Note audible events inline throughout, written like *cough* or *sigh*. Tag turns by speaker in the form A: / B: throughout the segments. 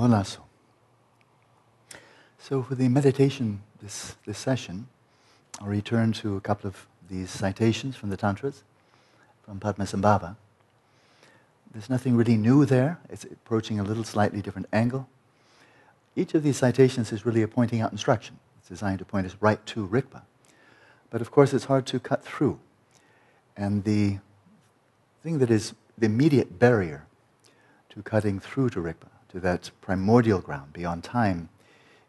A: Olaso. So for the meditation this, this session, I'll return to a couple of these citations from the Tantras, from Padmasambhava. There's nothing really new there. It's approaching a little slightly different angle. Each of these citations is really a pointing out instruction. It's designed to point us right to Rigpa. But of course, it's hard to cut through. And the thing that is the immediate barrier to cutting through to Rigpa, to that primordial ground beyond time,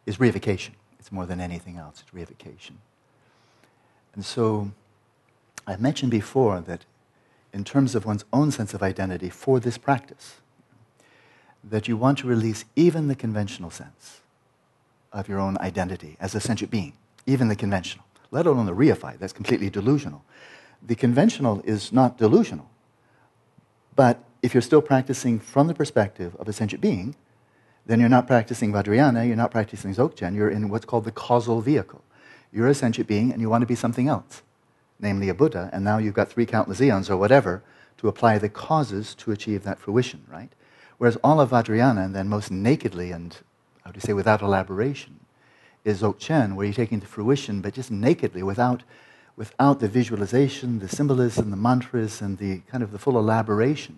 A: is reification. It's more than anything else, it's reification. And so, I've mentioned before that in terms of one's own sense of identity for this practice, that you want to release even the conventional sense of your own identity as a sentient being, even the conventional, let alone the reified, that's completely delusional. The conventional is not delusional, but if you're still practicing from the perspective of a sentient being, then you're not practicing Vajrayana, you're not practicing Dzogchen, you're in what's called the causal vehicle. You're a sentient being and you want to be something else, namely a Buddha, and now you've got three countless eons or whatever to apply the causes to achieve that fruition, right? Whereas all of Vajrayana, and then most nakedly and, how do you say, without elaboration, is Dzogchen, where you're taking to fruition, but just nakedly, without, without the visualization, the symbolism, the mantras, and the kind of the full elaboration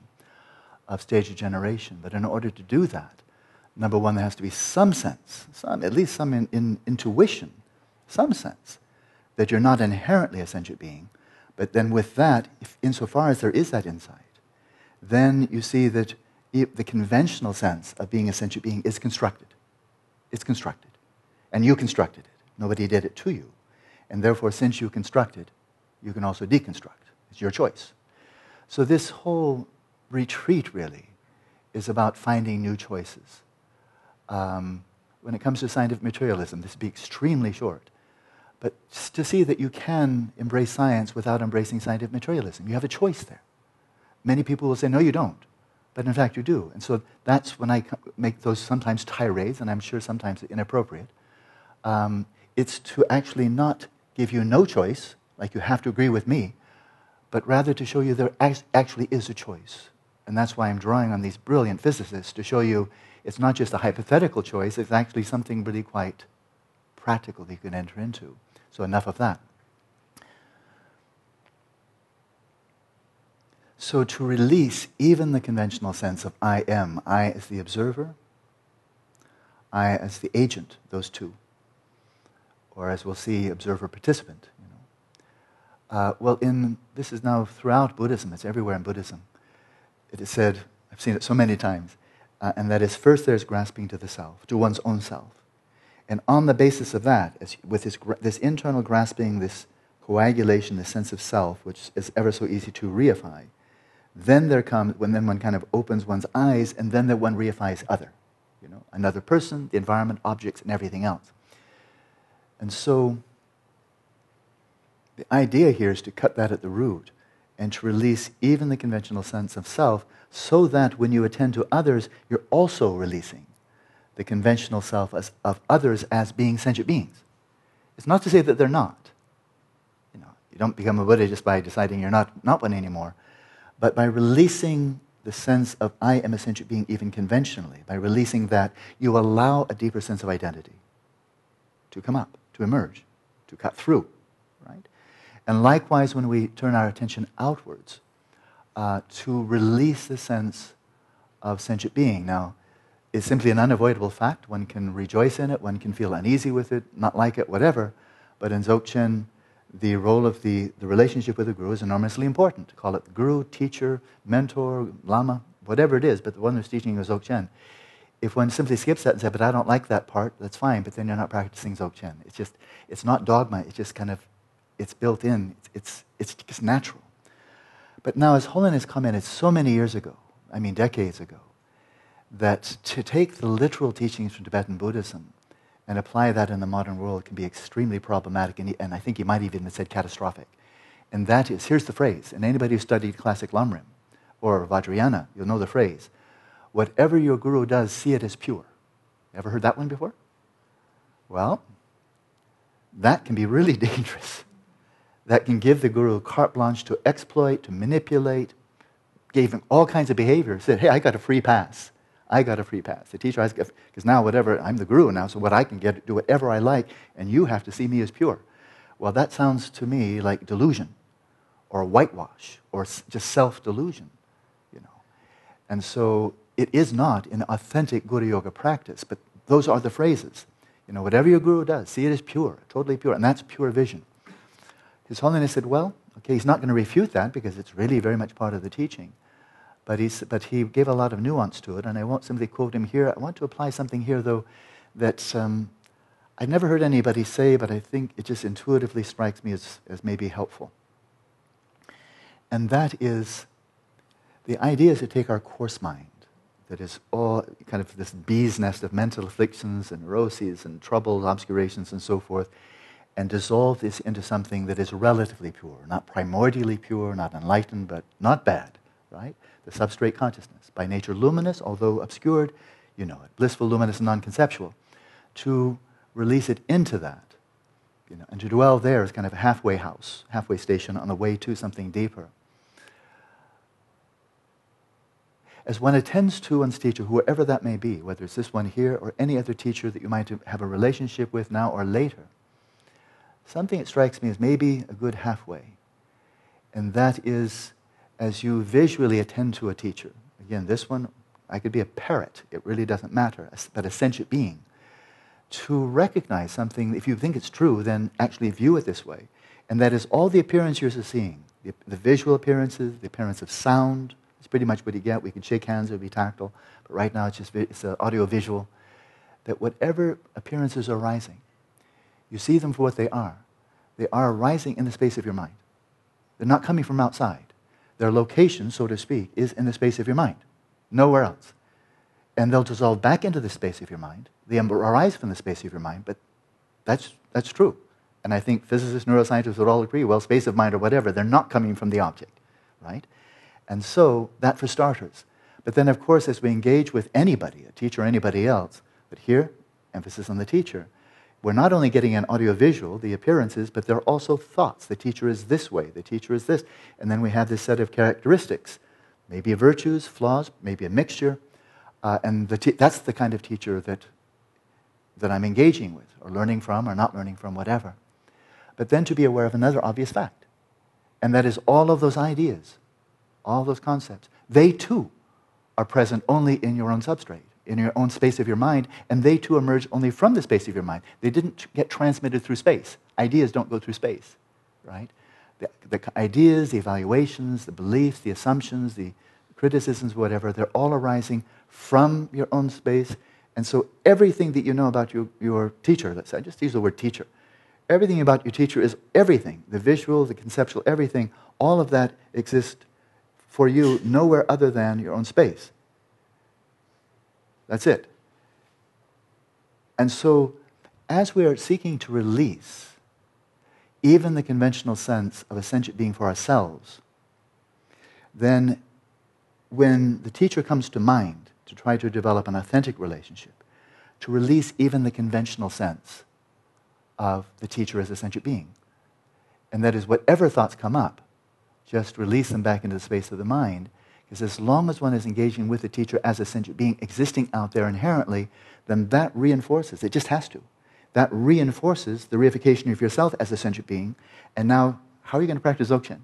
A: of stage of generation. But in order to do that, number one, there has to be some sense, some, at least some in, in, intuition, some sense that you're not inherently a sentient being. But then with that, if, insofar as there is that insight, then you see that the conventional sense of being a sentient being is constructed. It's constructed. And you constructed it. Nobody did it to you. And therefore, since you constructed, you can also deconstruct. It's your choice. So this whole retreat really is about finding new choices. Um, when it comes to scientific materialism, this would be extremely short. But to see that you can embrace science without embracing scientific materialism, you have a choice there. Many people will say, no, you don't. But in fact, you do. And so that's when I make those sometimes tirades, and I'm sure sometimes inappropriate. Um, it's to actually not give you no choice, like you have to agree with me, but rather to show you there actually is a choice. And that's why I'm drawing on these brilliant physicists to show you it's not just a hypothetical choice, it's actually something really quite practical that you can enter into. So, enough of that. So, to release even the conventional sense of I am, I as the observer, I as the agent, those two, or as we'll see, observer participant. You know. Uh, well, in, this is now throughout Buddhism, it's everywhere in Buddhism. It is said, I've seen it so many times, uh, and that is first there's grasping to the self, to one's own self. And on the basis of that, as, with this, this internal grasping, this coagulation, this sense of self, which is ever so easy to reify, then there comes, when then one kind of opens one's eyes, and then that one reifies other. You know, another person, the environment, objects, and everything else. And so, the idea here is to cut that at the root and to release even the conventional sense of self so that when you attend to others, you're also releasing the conventional self as, of others as being sentient beings. It's not to say that they're not. You know, you don't become a Buddha just by deciding you're not, not one anymore but by releasing the sense of I am a sentient being, even conventionally, by releasing that, you allow a deeper sense of identity to come up, to emerge, to cut through? And likewise, when we turn our attention outwards, uh, to release the sense of sentient being. Now, it's simply an unavoidable fact. One can rejoice in it, one can feel uneasy with it, not like it, whatever. But in Dzogchen, the role of the, the relationship with the guru is enormously important. Call it guru, teacher, mentor, lama, whatever it is, but the one who's teaching is Dzogchen. If one simply skips that and says, but I don't like that part, that's fine, but then you're not practicing Dzogchen. It's just, it's not dogma, it's just kind of, it's built in, it's, it's, it's natural. But now, as Holiness commented so many years ago, I mean decades ago, that to take the literal teachings from Tibetan Buddhism and apply that in the modern world can be extremely problematic, and, and I think you might even have said catastrophic. And that is, here's the phrase, and anybody who studied classic Lamrim or Vajrayana, you'll know the phrase, whatever your guru does, see it as pure. Ever heard that one before? Well, that can be really *laughs* dangerous. That can give the guru carte blanche to exploit, to manipulate, gave him all kinds of behavior. Said, hey, I got a free pass. I got a free pass. The teacher because now whatever, I'm the guru now, so what I can get, do whatever I like, and you have to see me as pure. Well, that sounds to me like delusion or whitewash or just self delusion, you know. And so it is not an authentic Guru Yoga practice, but those are the phrases. You know, whatever your guru does, see it as pure, totally pure, and that's pure vision. His Holiness said, well, okay, he's not going to refute that because it's really very much part of the teaching. But, he's, but he gave a lot of nuance to it, and I won't simply quote him here. I want to apply something here, though, that um, I've never heard anybody say, but I think it just intuitively strikes me as, as maybe helpful. And that is the idea is to take our coarse mind, that is all kind of this bee's nest of mental afflictions and neuroses and troubles, obscurations, and so forth, and dissolve this into something that is relatively pure, not primordially pure, not enlightened, but not bad, right? The substrate consciousness, by nature luminous, although obscured, you know it, blissful, luminous, and non conceptual. To release it into that, you know, and to dwell there is kind of a halfway house, halfway station on the way to something deeper. as one attends to one's teacher, whoever that may be, whether it's this one here or any other teacher that you might have a relationship with now or later, something that strikes me as maybe a good halfway. And that is as you visually attend to a teacher. Again, this one, I could be a parrot, it really doesn't matter, but a sentient being. To recognize something, if you think it's true, then actually view it this way. And that is all the appearance you're seeing the, the visual appearances, the appearance of sound, it's pretty much what you get. We can shake hands, it would be tactile. But right now, it's just it's audio visual. That whatever appearances are arising, you see them for what they are. They are arising in the space of your mind. They're not coming from outside. Their location, so to speak, is in the space of your mind, nowhere else. And they'll dissolve back into the space of your mind. They arise from the space of your mind, but that's, that's true. And I think physicists, neuroscientists would all agree well, space of mind or whatever, they're not coming from the object, right? And so, that for starters. But then, of course, as we engage with anybody, a teacher or anybody else, but here, emphasis on the teacher, we're not only getting an audiovisual, the appearances, but there are also thoughts. The teacher is this way, the teacher is this. And then we have this set of characteristics, maybe virtues, flaws, maybe a mixture. Uh, and the te- that's the kind of teacher that, that I'm engaging with, or learning from, or not learning from, whatever. But then to be aware of another obvious fact, and that is all of those ideas all those concepts. They too are present only in your own substrate, in your own space of your mind, and they too emerge only from the space of your mind. They didn't get transmitted through space. Ideas don't go through space, right? The, the ideas, the evaluations, the beliefs, the assumptions, the criticisms, whatever, they're all arising from your own space. And so everything that you know about your, your teacher, let's say, I just use the word teacher, everything about your teacher is everything the visual, the conceptual, everything, all of that exists for you nowhere other than your own space. That's it. And so, as we are seeking to release even the conventional sense of a sentient being for ourselves, then when the teacher comes to mind to try to develop an authentic relationship, to release even the conventional sense of the teacher as a sentient being. And that is, whatever thoughts come up, just release them back into the space of the mind. Because as long as one is engaging with the teacher as a sentient being existing out there inherently, then that reinforces, it just has to. That reinforces the reification of yourself as a sentient being. And now, how are you going to practice Dzogchen?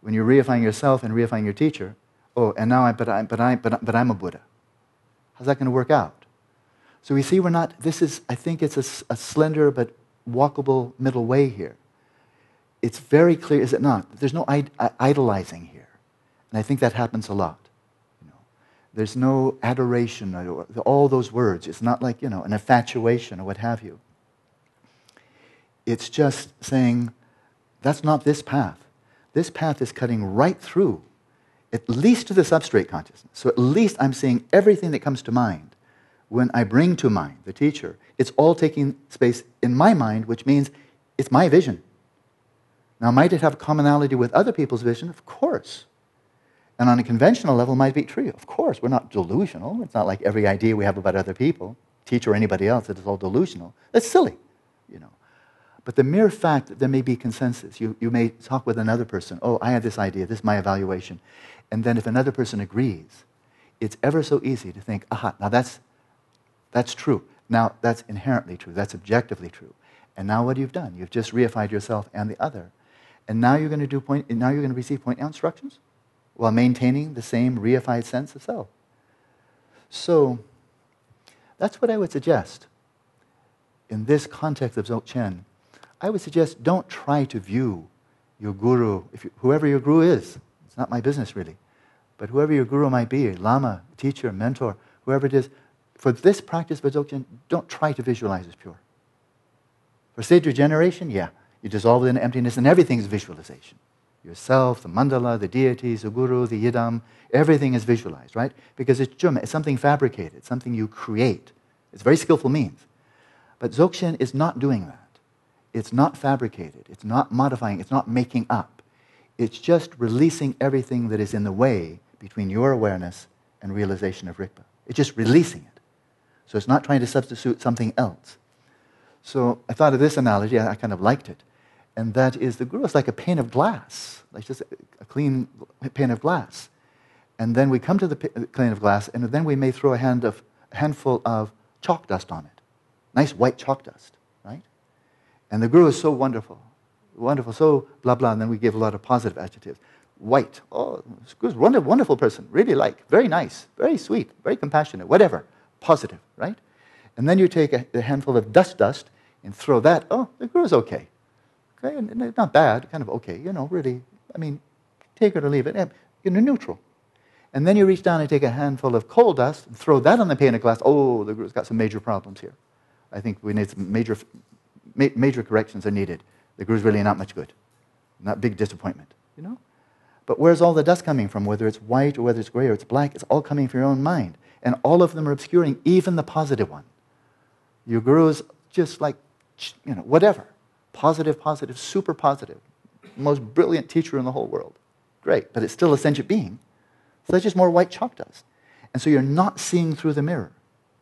A: When you're reifying yourself and reifying your teacher, oh, and now I, but, I, but, I, but, but I'm a Buddha. How's that going to work out? So we see we're not, this is, I think it's a, a slender but walkable middle way here it's very clear, is it not? There's no uh, idolizing here. And I think that happens a lot. You know, there's no adoration or all those words. It's not like, you know, an infatuation or what have you. It's just saying, that's not this path. This path is cutting right through, at least to the substrate consciousness. So at least I'm seeing everything that comes to mind when I bring to mind the teacher. It's all taking space in my mind, which means it's my vision. Now, might it have commonality with other people's vision? Of course. And on a conventional level, might be true. Of course, we're not delusional. It's not like every idea we have about other people, teacher or anybody else, it is all delusional. That's silly, you know. But the mere fact that there may be consensus, you, you may talk with another person, oh, I have this idea, this is my evaluation. And then if another person agrees, it's ever so easy to think, aha, now that's, that's true. Now that's inherently true. That's objectively true. And now what you've done, you've just reified yourself and the other. And now you're going to do point, now you're going to receive point instructions while maintaining the same reified sense of self. So that's what I would suggest in this context of Dzogchen. I would suggest don't try to view your guru, you, whoever your guru is. It's not my business really. But whoever your guru might be, lama, teacher, mentor, whoever it is, for this practice of Dzogchen, don't try to visualize as pure. For stage regeneration, yeah, you dissolve it in emptiness and everything is visualization. Yourself, the mandala, the deities, the guru, the yidam, everything is visualized, right? Because it's juma, it's something fabricated, something you create. It's very skillful means. But Dzogchen is not doing that. It's not fabricated. It's not modifying. It's not making up. It's just releasing everything that is in the way between your awareness and realization of Rigpa. It's just releasing it. So it's not trying to substitute something else. So I thought of this analogy, I kind of liked it. And that is the guru is like a pane of glass, like just a clean pane of glass. And then we come to the pane of glass, and then we may throw a, hand of, a handful of chalk dust on it. Nice white chalk dust, right? And the guru is so wonderful, wonderful, so blah, blah. And then we give a lot of positive adjectives. White, oh, guru's wonderful, wonderful person, really like, very nice, very sweet, very compassionate, whatever, positive, right? And then you take a, a handful of dust dust and throw that, oh, the guru's okay. Not bad, kind of okay, you know, really, I mean, take it or leave it, you know, neutral. And then you reach down and take a handful of coal dust and throw that on the pane of glass. Oh, the guru's got some major problems here. I think we need some major, major corrections are needed. The guru's really not much good. Not big disappointment, you know? But where's all the dust coming from? Whether it's white or whether it's gray or it's black, it's all coming from your own mind. And all of them are obscuring even the positive one. Your guru's just like, you know, whatever. Positive, positive, super positive. Most brilliant teacher in the whole world. Great, but it's still a sentient being. So that's just more white chalk dust. And so you're not seeing through the mirror.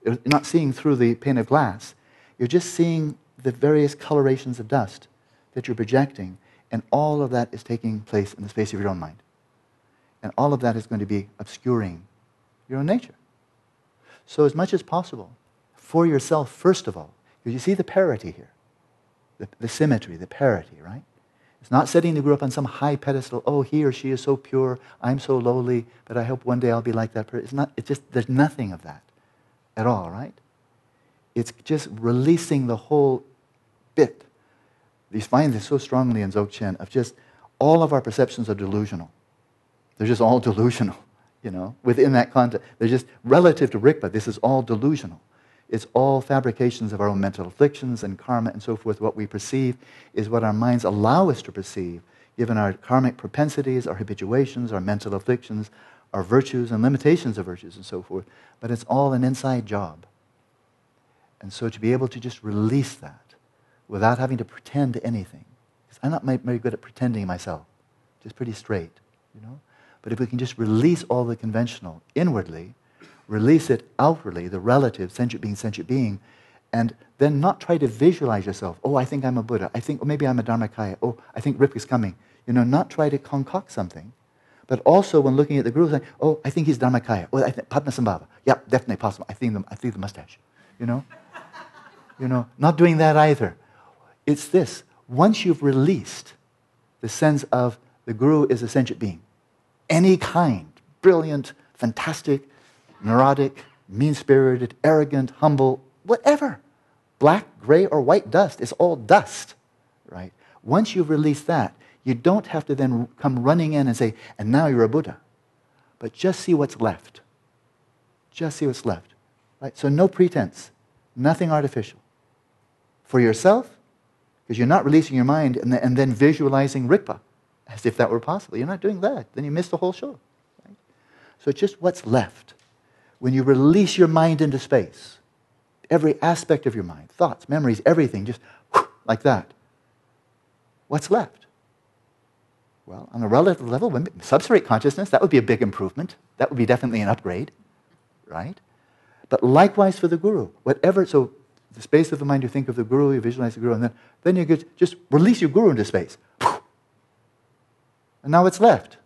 A: You're not seeing through the pane of glass. You're just seeing the various colorations of dust that you're projecting, and all of that is taking place in the space of your own mind. And all of that is going to be obscuring your own nature. So, as much as possible, for yourself, first of all, you see the parity here, the, the symmetry, the parity, right? It's not setting the guru up on some high pedestal. Oh, he or she is so pure. I'm so lowly, but I hope one day I'll be like that person. It's not. It's just there's nothing of that at all, right? It's just releasing the whole bit. You find this so strongly in Dzogchen of just all of our perceptions are delusional. They're just all *laughs* delusional, you know, within that context. They're just relative to Rigpa, this is all delusional. It's all fabrications of our own mental afflictions and karma and so forth. What we perceive is what our minds allow us to perceive, given our karmic propensities, our habituations, our mental afflictions, our virtues and limitations of virtues and so forth. But it's all an inside job. And so to be able to just release that without having to pretend anything. Because I'm not very good at pretending myself, just pretty straight, you know? But if we can just release all the conventional inwardly, release it outwardly, the relative, sentient being, sentient being, and then not try to visualize yourself. Oh, I think I'm a Buddha. I think, oh, maybe I'm a Dharmakaya. Oh, I think Rigpa is coming. You know, not try to concoct something, but also when looking at the guru, saying, oh, I think he's Dharmakaya. Oh, I think Padmasambhava. Yeah, definitely possible. I think the, I think the mustache. You know? you know, not doing that either. It's this. Once you've released the sense of the guru is a sentient being, any kind, brilliant, fantastic, neurotic, mean spirited, arrogant, humble, whatever. Black, gray, or white dust is all dust, right? Once you've released that, you don't have to then come running in and say, and now you're a Buddha. But just see what's left. Just see what's left. Right? So no pretense, nothing artificial. For yourself, because you're not releasing your mind and, and then visualizing Rigpa as if that were possible. You're not doing that. Then you miss the whole show. Right? So just what's left when you release your mind into space, every aspect of your mind, thoughts, memories, everything, just like that, what's left? Well, on a relative level, substrate consciousness, that would be a big improvement. That would be definitely an upgrade, right? But likewise for the guru, whatever, so the space of the mind, you think of the guru, you visualize the guru, and then, then you get, just release your guru into space. And now it's left.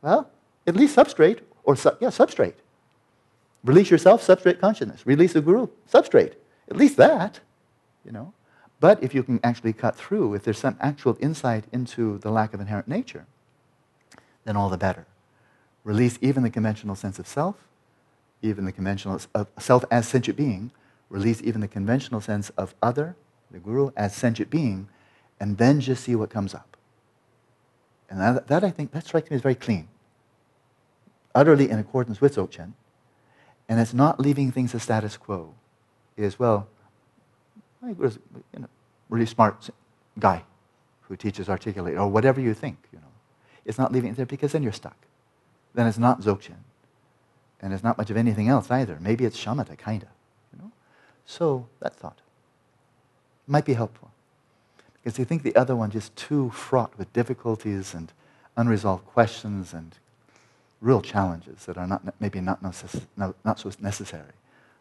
A: Well, at least substrate or su- yeah, substrate. Release yourself, substrate consciousness. Release the guru, substrate. At least that, you know. But if you can actually cut through, if there's some actual insight into the lack of inherent nature, then all the better. Release even the conventional sense of self, even the conventional of self as sentient being, release even the conventional sense of other, the guru, as sentient being, and then just see what comes up. And that, that I think, that strikes me as very clean. Utterly in accordance with Dzogchen. And it's not leaving things as status quo. Is, well, my guru's you know, really smart guy who teaches articulate, or whatever you think, you know. It's not leaving it there because then you're stuck. Then it's not Dzogchen. And it's not much of anything else either. Maybe it's shamatha, kind of. You know? So that thought might be helpful. Because you think the other one just too fraught with difficulties and unresolved questions and real challenges that are not, maybe not, necess- no, not so necessary.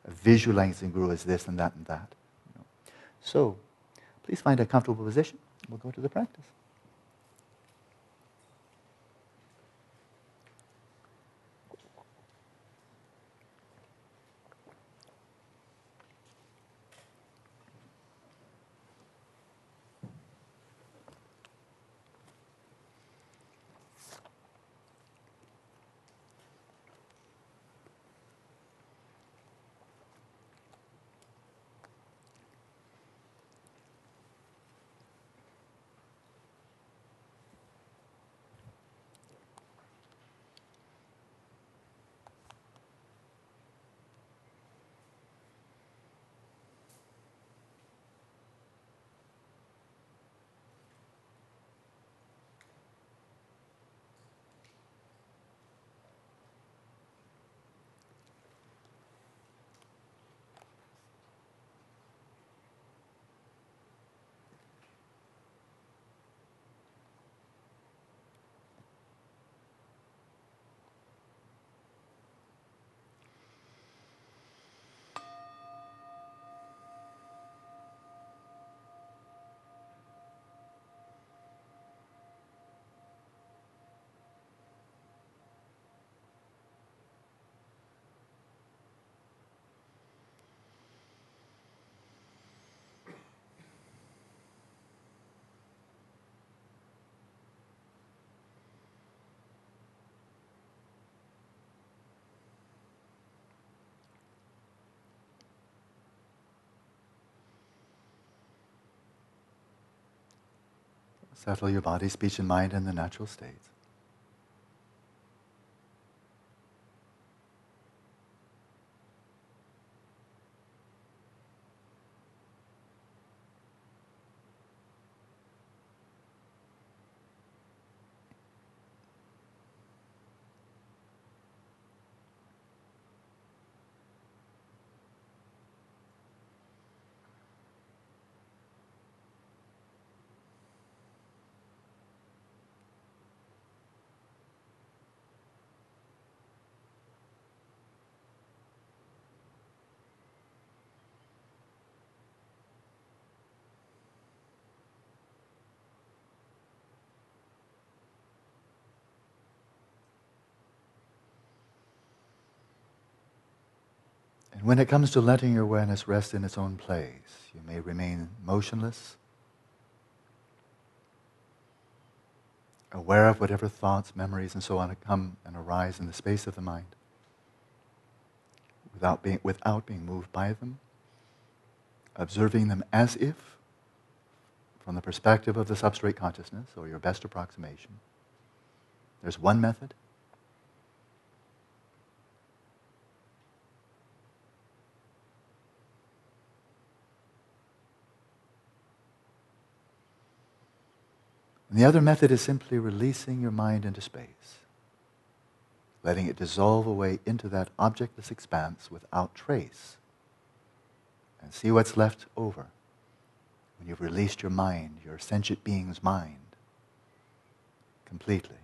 A: Visualizing Guru as this and that and that. So, please find a comfortable position. We'll go to the practice. Settle your body, speech, and mind in the natural states. When it comes to letting your awareness rest in its own place, you may remain motionless, aware of whatever thoughts, memories, and so on come and arise in the space of the mind without being, without being moved by them, observing them as if from the perspective of the substrate consciousness or your best approximation. There's one method. And the other method is simply releasing your mind into space, letting it dissolve away into that objectless expanse without trace, and see what's left over when you've released your mind, your sentient being's mind, completely.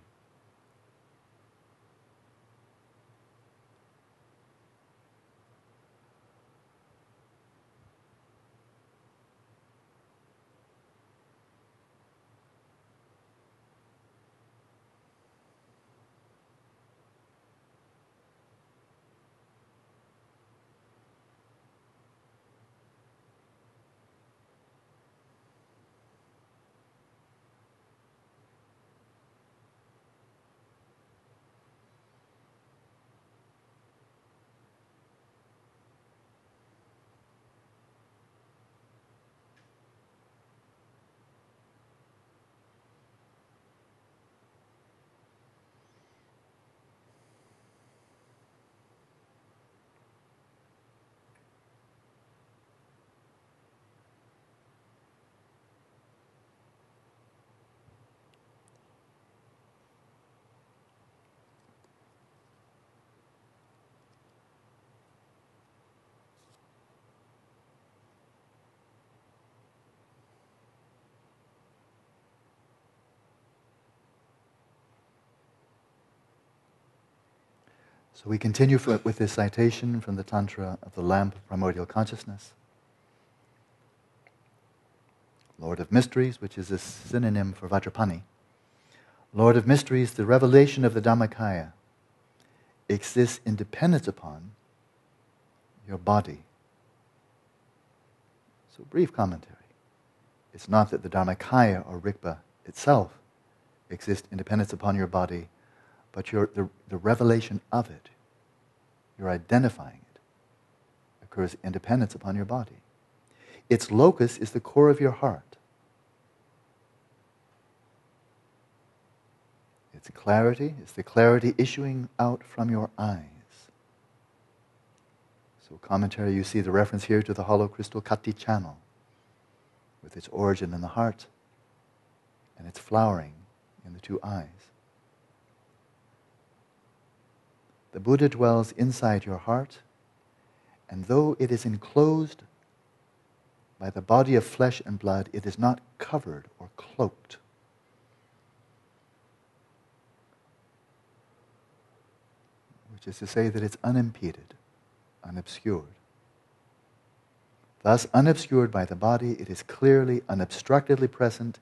A: So we continue for, with this citation from the Tantra of the Lamp of Primordial Consciousness. Lord of Mysteries, which is a synonym for Vajrapani. Lord of Mysteries, the revelation of the Dharmakaya exists independent upon your body. So, brief commentary. It's not that the Dharmakaya or Rigpa itself exists independent upon your body, but your, the, the revelation of it, you're identifying it, occurs independent upon your body. Its locus is the core of your heart. Its clarity is the clarity issuing out from your eyes. So, commentary, you see the reference here to the hollow crystal Kati channel with its origin in the heart and its flowering in the two eyes. The Buddha dwells inside your heart, and though it is enclosed by the body of flesh and blood, it is not covered or cloaked. Which is to say that it's unimpeded, unobscured. Thus, unobscured by the body, it is clearly, unobstructedly present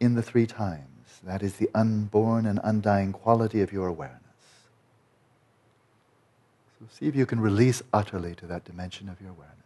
A: in the three times. That is the unborn and undying quality of your awareness. So, see if you can release utterly to that dimension of your awareness.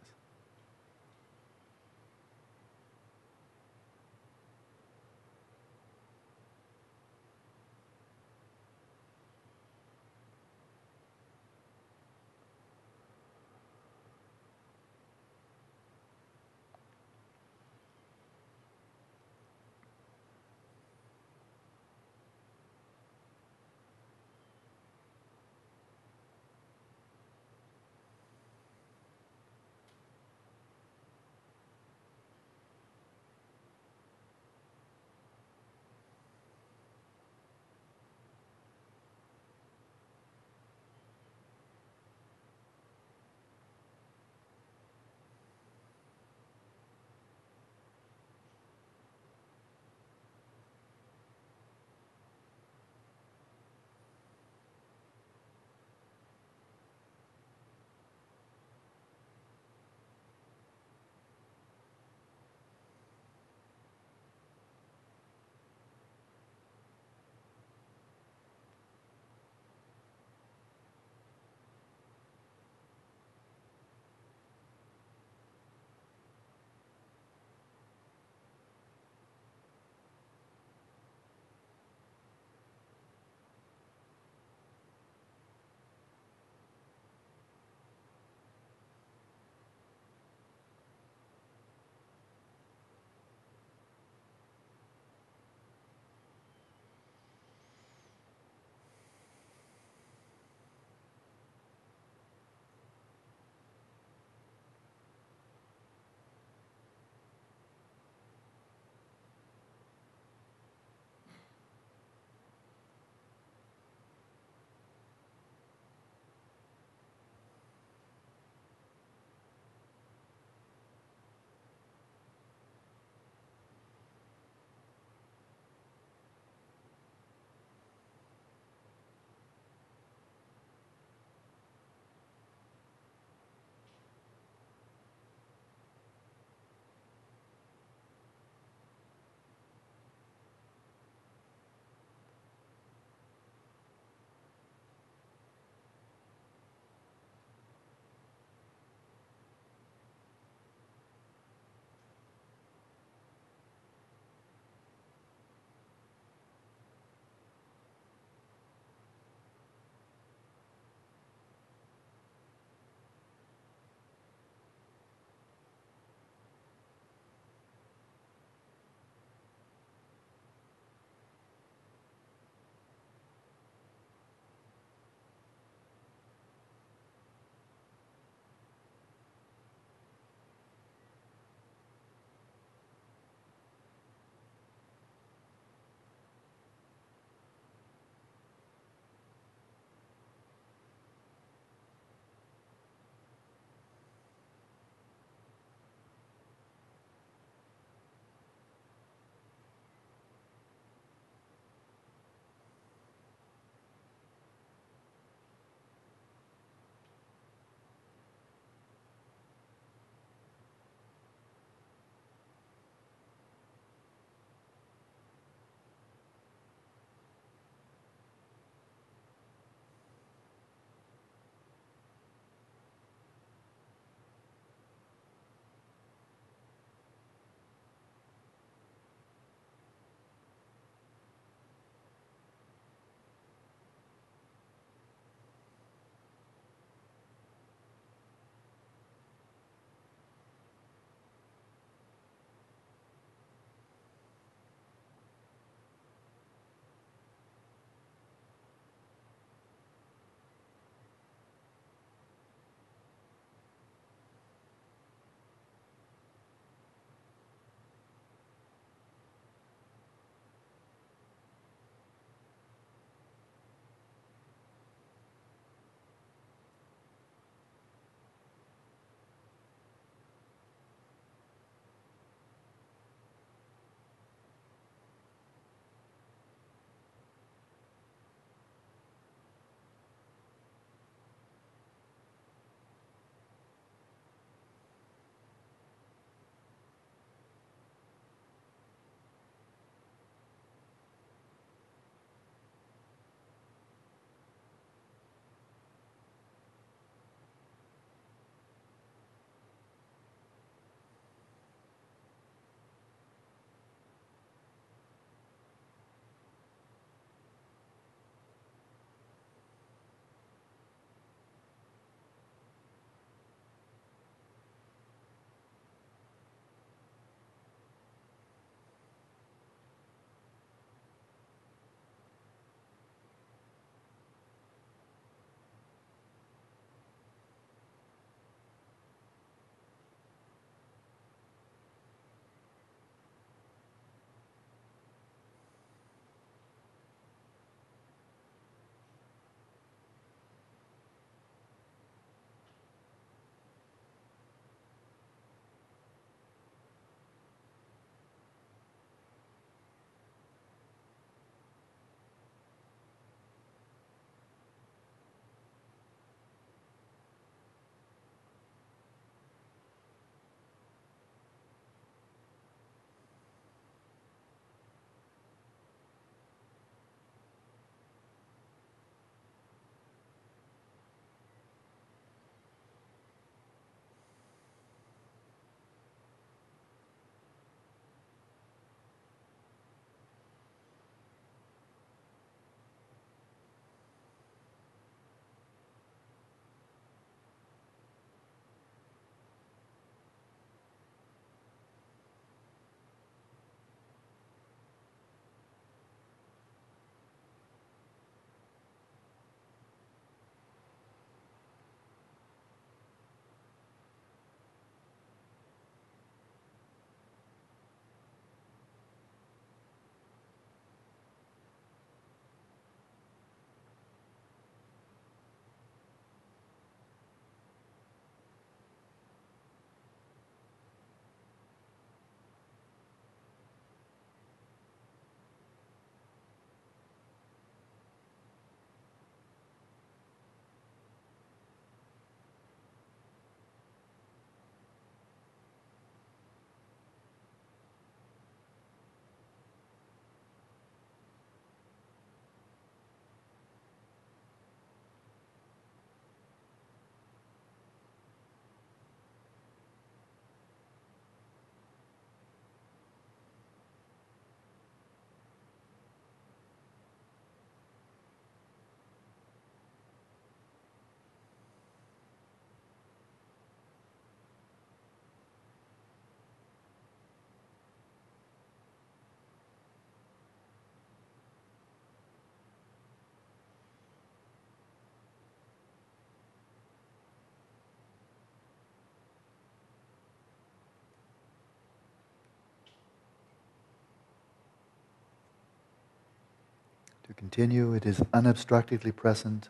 A: Continue, it is unobstructedly present,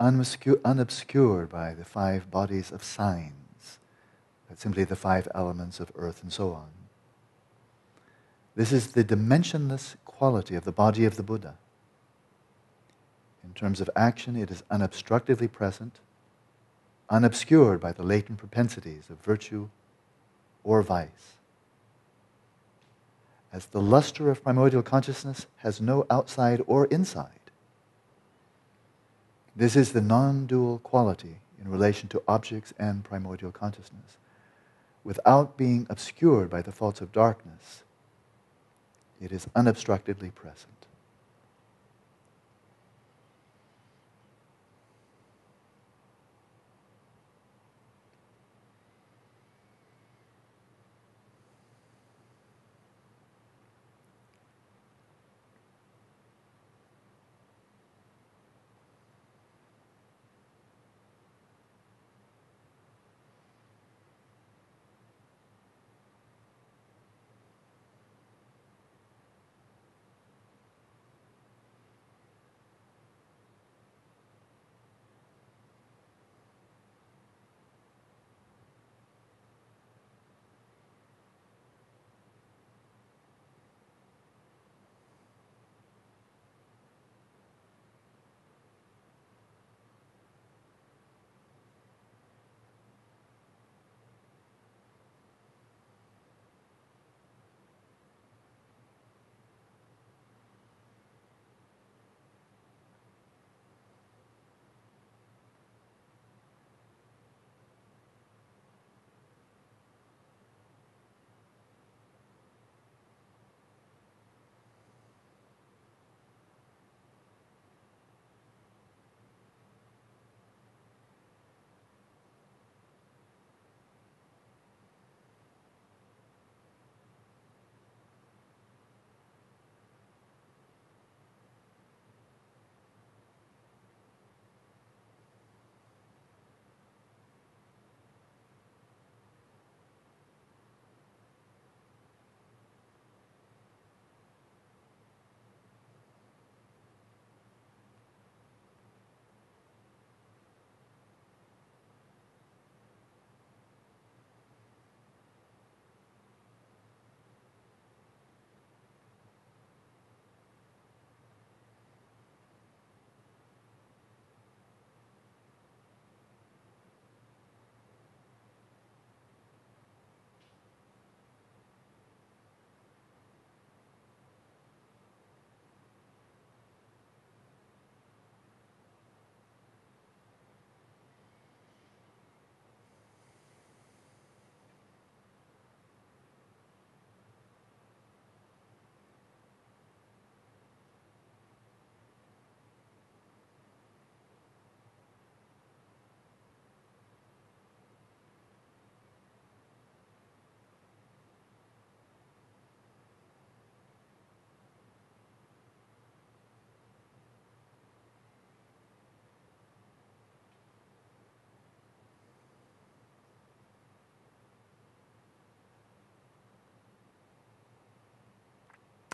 A: unobscu- unobscured by the five bodies of signs, but simply the five elements of earth and so on. This is the dimensionless quality of the body of the Buddha. In terms of action, it is unobstructedly present, unobscured by the latent propensities of virtue or vice. As the luster of primordial consciousness has no outside or inside, this is the non dual quality in relation to objects and primordial consciousness. Without being obscured by the faults of darkness, it is unobstructedly present.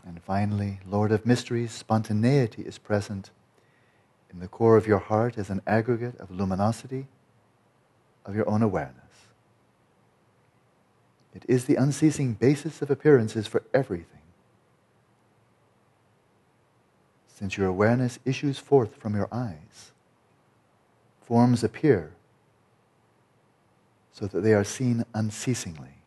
A: And finally, Lord of Mysteries, spontaneity is present in the core of your heart as an aggregate of luminosity of your own awareness. It is the unceasing basis of appearances for everything. Since your awareness issues forth from your eyes, forms appear so that they are seen unceasingly.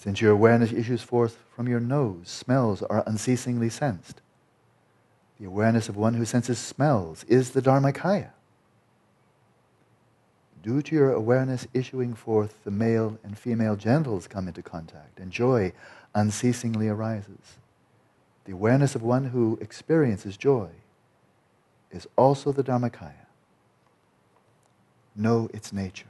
A: Since your awareness issues forth from your nose, smells are unceasingly sensed. The awareness of one who senses smells is the Dharmakaya. Due to your awareness issuing forth, the male and female genitals come into contact, and joy unceasingly arises. The awareness of one who experiences joy is also the Dharmakaya. Know its nature.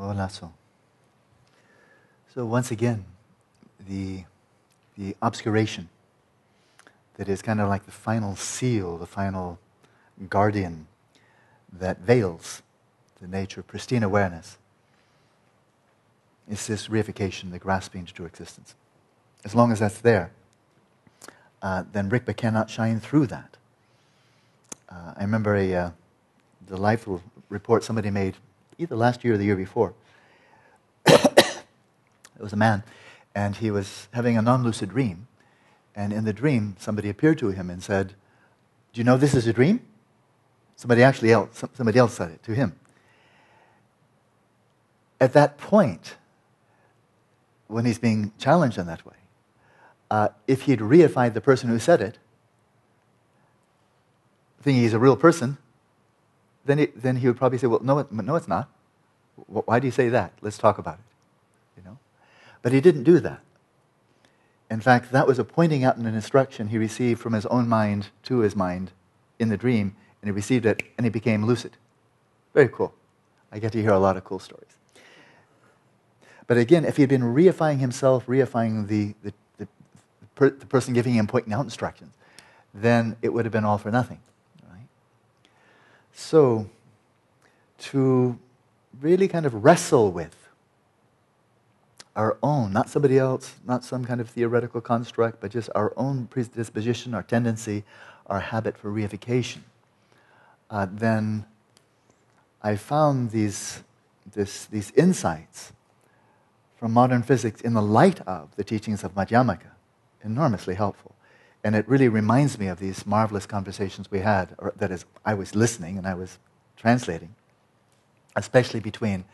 A: Hola, so. So once again, the, the obscuration that is kind of like the final seal, the final guardian that veils the nature of pristine awareness is this reification, the grasping to true existence. As long as that's there, uh, then Rigpa cannot shine through that. Uh, I remember a uh, delightful report somebody made either last year or the year before. *coughs* it was a man, and he was having a non lucid dream. And in the dream, somebody appeared to him and said, Do you know this is a dream? Somebody actually else, somebody else said it to him. At that point, when he's being challenged in that way, uh, if he'd reified the person who said it, thinking he's a real person, then he, then he would probably say, well, no, no, it's not. Why do you say that? Let's talk about it. You know? But he didn't do that. In fact, that was a pointing out and an instruction he received from his own mind to his mind in the dream, and he received it, and he became lucid. Very cool. I get to hear a lot of cool stories. But again, if he had been reifying himself, reifying the, the, the, per, the person giving him pointing out instructions, then it would have been all for nothing. So, to really kind of wrestle with our own, not somebody else, not some kind of theoretical construct, but just our own predisposition, our tendency, our habit for reification, uh, then I found these, this, these insights from modern physics in the light of the teachings of Madhyamaka enormously helpful. And it really reminds me of these marvelous conversations we had, or that is, I was listening and I was translating, especially between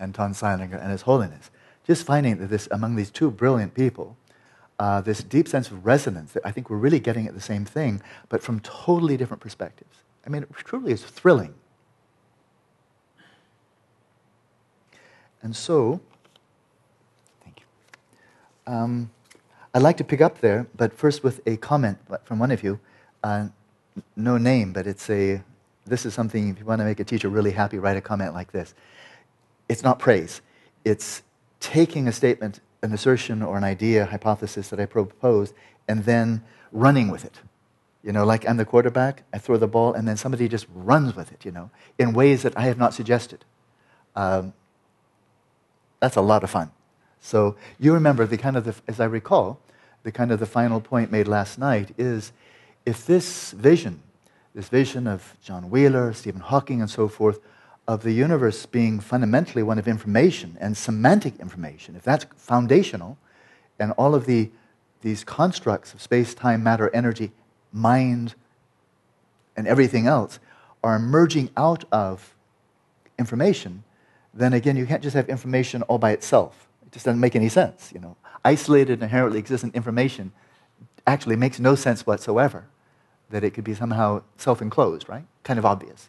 A: Anton Zeilinger and His Holiness. Just finding that this, among these two brilliant people, uh, this deep sense of resonance that I think we're really getting at the same thing, but from totally different perspectives. I mean, it truly is thrilling. And so, thank you. um, I'd like to pick up there, but first with a comment from one of you. Uh, no name, but it's a. This is something. If you want to make a teacher really happy, write a comment like this. It's not praise. It's taking a statement, an assertion, or an idea, hypothesis that I proposed, and then running with it. You know, like I'm the quarterback, I throw the ball, and then somebody just runs with it. You know, in ways that I have not suggested. Um, that's a lot of fun. So you remember the kind of the, as I recall, the kind of the final point made last night is if this vision, this vision of John Wheeler, Stephen Hawking, and so forth, of the universe being fundamentally one of information and semantic information, if that's foundational, and all of the, these constructs of space, time, matter, energy, mind, and everything else are emerging out of information, then again, you can't just have information all by itself. It just doesn't make any sense. You know, isolated, inherently existent information actually makes no sense whatsoever. That it could be somehow self-enclosed, right? Kind of obvious.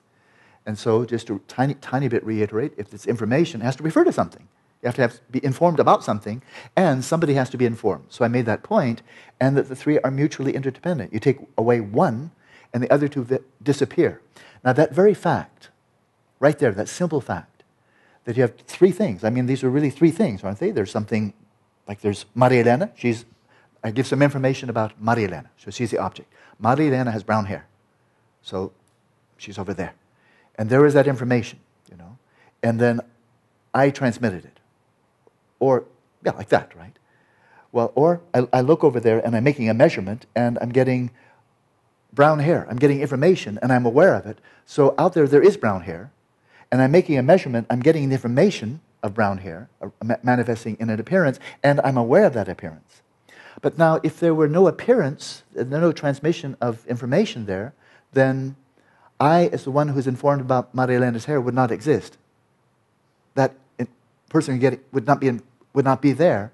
A: And so, just to tiny, tiny bit reiterate, if it's information, it has to refer to something. You have to have, be informed about something, and somebody has to be informed. So I made that point, and that the three are mutually interdependent. You take away one, and the other two disappear. Now, that very fact, right there, that simple fact, that you have three things. I mean, these are really three things, aren't they? There's something like there's Maria Elena. She's, I give some information about Maria Elena. So she's the object. Maria Elena has brown hair. So she's over there. And there is that information, you know. And then I transmitted it. Or, yeah, like that, right? Well, or I, I look over there and I'm making a measurement and I'm getting brown hair. I'm getting information and I'm aware of it. So out there, there is brown hair and I'm making a measurement, I'm getting the information of brown hair uh, manifesting in an appearance, and I'm aware of that appearance. But now, if there were no appearance, uh, no transmission of information there, then I, as the one who's informed about Maria Elena's hair, would not exist. That person would not, be in, would not be there.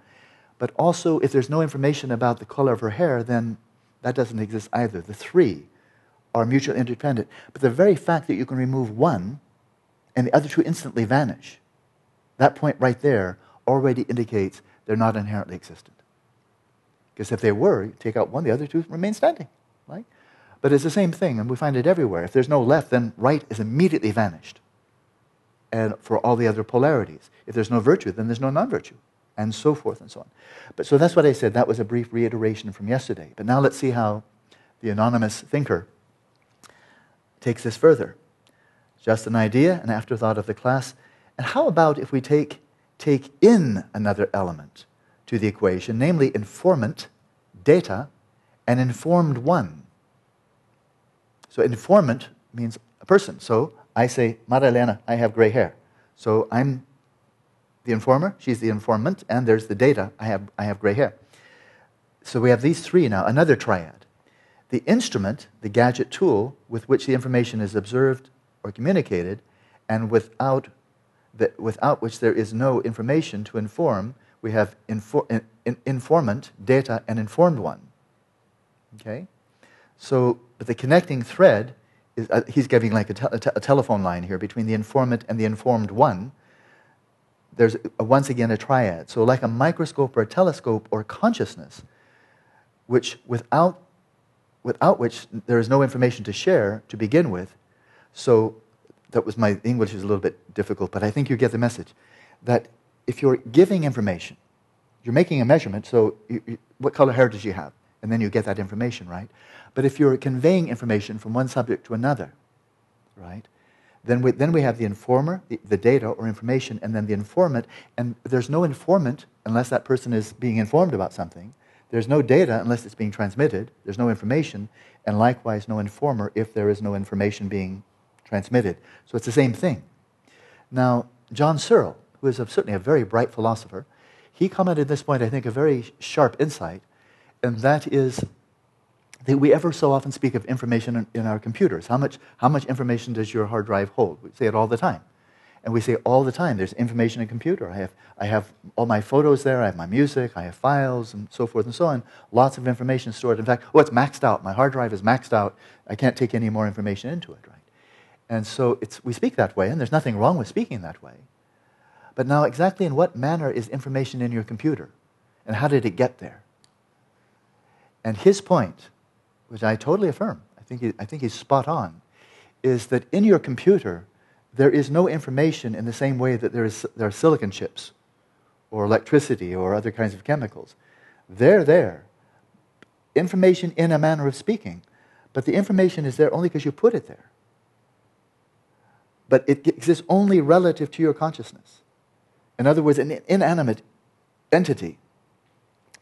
A: But also, if there's no information about the color of her hair, then that doesn't exist either. The three are mutually independent. But the very fact that you can remove one and the other two instantly vanish. That point right there already indicates they're not inherently existent. Because if they were, you take out one, the other two remain standing, right? But it's the same thing, and we find it everywhere. If there's no left, then right is immediately vanished. and for all the other polarities. If there's no virtue, then there's no non virtue, and so forth and so on. But so that's what I said. That was a brief reiteration from yesterday. But now let's see how the anonymous thinker takes this further. Just an idea, an afterthought of the class. And how about if we take, take in another element to the equation, namely informant, data, and informed one? So informant means a person. So I say, Marilena, I have gray hair. So I'm the informer, she's the informant, and there's the data, I have, I have gray hair. So we have these three now, another triad. The instrument, the gadget tool with which the information is observed or communicated, and without, the, without which there is no information to inform, we have infor, in, in, informant, data, and informed one. Okay? So, but the connecting thread is, uh, he's giving like a, te- a, te- a, telephone line here between the informant and the informed one. There's a, once again a triad. So, like a microscope or a telescope or consciousness, which without, without which there is no information to share to begin with. So, that was my English is a little bit difficult, but I think you get the message. That if you're giving information, you're making a measurement, so you, you, what color hair does you have? And then you get that information, right? But if you're conveying information from one subject to another, right, then we, then we have the informer, the, the data or information, and then the informant. And there's no informant unless that person is being informed about something. There's no data unless it's being transmitted. There's no information, and likewise, no informer if there is no information being transmitted. So it's the same thing. Now, John Searle, who is a, certainly a very bright philosopher, he commented at this point, I think, a very sharp insight, and that is that we ever so often speak of information in, in, our computers. How much, how much information does your hard drive hold? We say it all the time. And we say all the time, there's information in a computer. I have, I have all my photos there, I have my music, I have files, and so forth and so on. Lots of information stored. In fact, oh, it's maxed out. My hard drive is maxed out. I can't take any more information into it, right? And so we speak that way, and there's nothing wrong with speaking that way. But now, exactly in what manner is information in your computer? And how did it get there? And his point which I totally affirm, I think, he, I think he's spot on, is that in your computer, there is no information in the same way that there, is, there are silicon chips or electricity or other kinds of chemicals. They're there. Information in a manner of speaking, but the information is there only because you put it there. But it exists only relative to your consciousness. In other words, an inanimate entity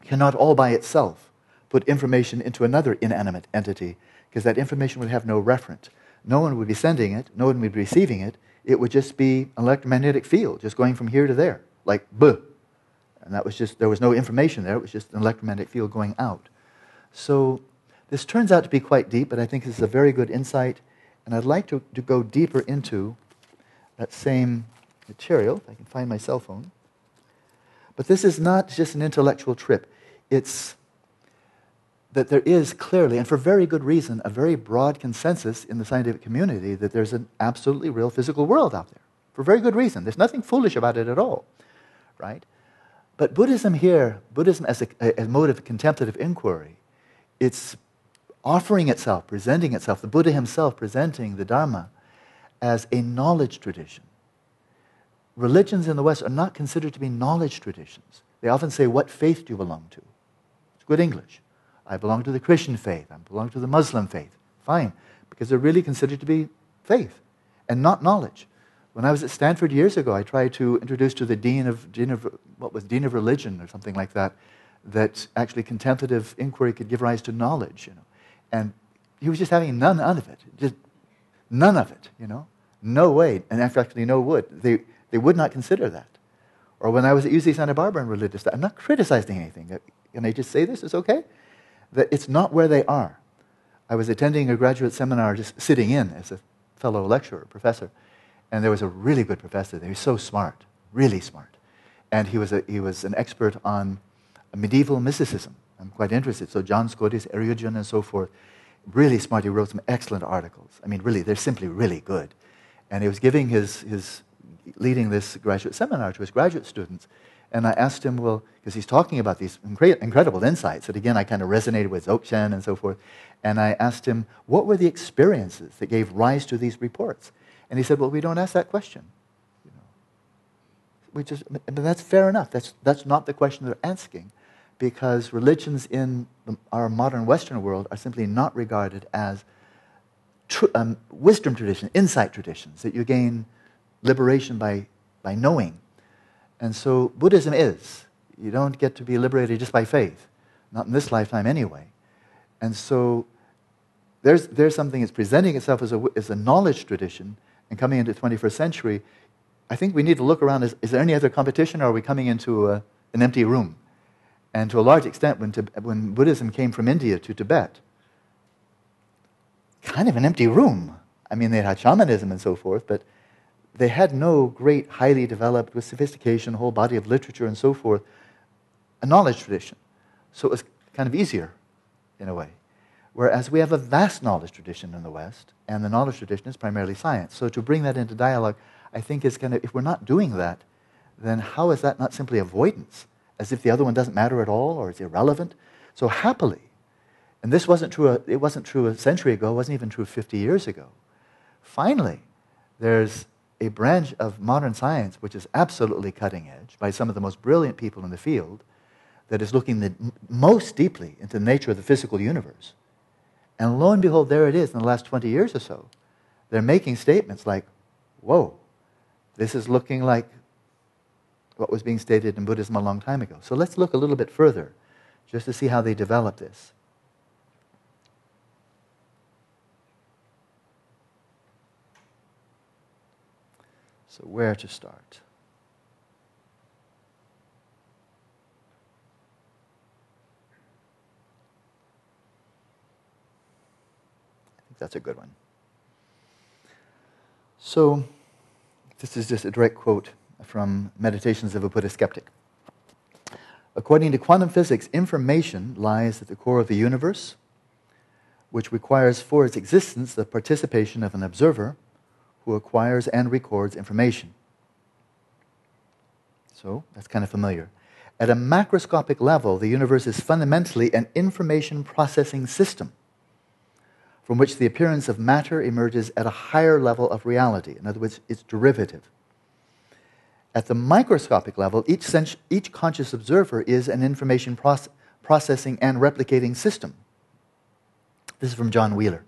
A: cannot all by itself put information into another inanimate entity because that information would have no referent. No one would be sending it, no one would be receiving it. It would just be an electromagnetic field, just going from here to there, like buh. And that was just, there was no information there, it was just an electromagnetic field going out. So this turns out to be quite deep, but I think this is a very good insight. And I'd like to, to go deeper into that same material, if I can find my cell phone. But this is not just an intellectual trip. It's that there is clearly, and for very good reason, a very broad consensus in the scientific community that there's an absolutely real physical world out there. For very good reason. There's nothing foolish about it at all, right? But Buddhism here, Buddhism as a, a mode of contemplative inquiry, it's offering itself, presenting itself, the Buddha himself presenting the Dharma as a knowledge tradition. Religions in the West are not considered to be knowledge traditions. They often say, What faith do you belong to? It's good English. I belong to the Christian faith. I belong to the Muslim faith. Fine, because they're really considered to be faith and not knowledge. When I was at Stanford years ago, I tried to introduce to the dean of, dean of what was dean of religion or something like that, that actually contemplative inquiry could give rise to knowledge, you know. And he was just having none of it, just none of it, you know. No way, and actually no would. They, they would not consider that. Or when I was at UC Santa Barbara in religious, I'm not criticizing anything. Uh, can I just say this? It's okay that it's not where they are. I was attending a graduate seminar, just sitting in as a fellow lecturer, professor, and there was a really good professor there. He was so smart, really smart. And he was, a, he was an expert on medieval mysticism. I'm quite interested. So John Scotus, Eriugena, and so forth. Really smart. He wrote some excellent articles. I mean, really, they're simply really good. And he was giving his, his leading this graduate seminar to his graduate students. And I asked him, well, because he's talking about these incredible insights that, again, I kind of resonated with Dzogchen and so forth. And I asked him, what were the experiences that gave rise to these reports? And he said, well, we don't ask that question. we just, but that's fair enough. That's, that's not the question they're asking because religions in our modern Western world are simply not regarded as tr- um, wisdom traditions, insight traditions, that you gain liberation by, by knowing. And so Buddhism is. You don't get to be liberated just by faith, not in this lifetime anyway. And so there's, there's something that's presenting itself as a, as a knowledge tradition and coming into the 21st century. I think we need to look around. Is, is there any other competition, or are we coming into a, an empty room? And to a large extent, when, when Buddhism came from India to Tibet, kind of an empty room. I mean, they had shamanism and so forth, but they had no great, highly developed, with sophistication, whole body of literature and so forth, a knowledge tradition. So it was kind of easier in a way. Whereas we have a vast knowledge tradition in the West, and the knowledge tradition is primarily science. So to bring that into dialogue, I think is kind of, if we're not doing that, then how is that not simply avoidance? As if the other one doesn't matter at all or is irrelevant? So happily, and this wasn't true, a, it wasn't true a century ago, it wasn't even true 50 years ago. Finally, there's a branch of modern science which is absolutely cutting edge by some of the most brilliant people in the field that is looking the, most deeply into the nature of the physical universe. And lo and behold, there it is in the last 20 years or so. They're making statements like, whoa, this is looking like what was being stated in Buddhism a long time ago. So let's look a little bit further just to see how they develop this. So, where to start? I think that's a good one. So, this is just a direct quote from Meditations of a Buddhist Skeptic. According to quantum physics, information lies at the core of the universe, which requires for its existence the participation of an observer who acquires and records information. So, that's kind of familiar. At a macroscopic level, the universe is fundamentally an information processing system from which the appearance of matter emerges at a higher level of reality. In other words, it's derivative. At the microscopic level, each, each conscious observer is an information proce processing and replicating system. This is from John Wheeler.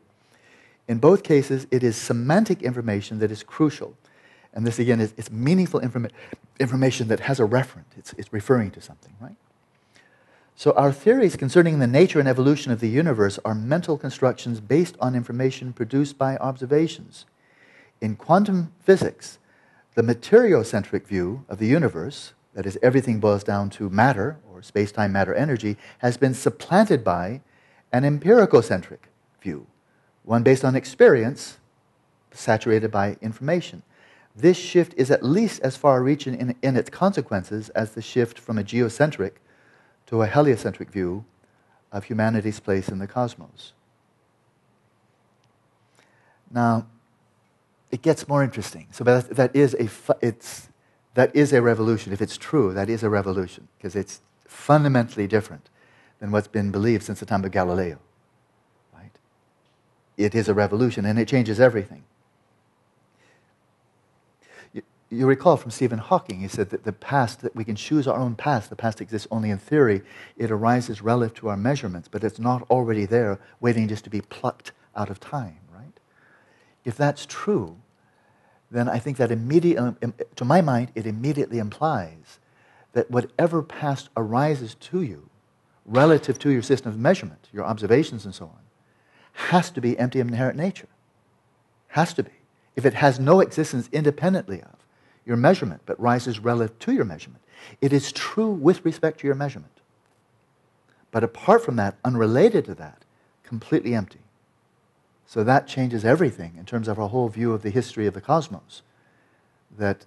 A: In both cases, it is semantic information that is crucial. And this, again, is it's meaningful informa information that has a referent. It's, it's referring to something, right? So, our theories concerning the nature and evolution of the universe are mental constructions based on information produced by observations. In quantum physics, the materiocentric view of the universe, that is, everything boils down to matter, or space time matter energy, has been supplanted by an empiricocentric view one based on experience, saturated by information. This shift is at least as far reaching in, in its consequences as the shift from a geocentric to a heliocentric view of humanity's place in the cosmos. Now, it gets more interesting. So that, that, is a, it's, that is a revolution. If it's true, that is a revolution, because it's fundamentally different than what's been believed since the time of Galileo Right? it is a revolution and it changes everything. You, you recall from Stephen Hawking, he said that the past, that we can choose our own past. The past exists only in theory. It arises relative to our measurements, but it's not already there, waiting just to be plucked out of time? If that's true, then I think that immediately, um, to my mind, it immediately implies that whatever past arises to you relative to your system of measurement, your observations and so on, has to be empty of inherent nature. Has to be. If it has no existence independently of your measurement, but rises relative to your measurement, it is true with respect to your measurement. But apart from that, unrelated to that, completely empty. So that changes everything in terms of our whole view of the history of the cosmos. That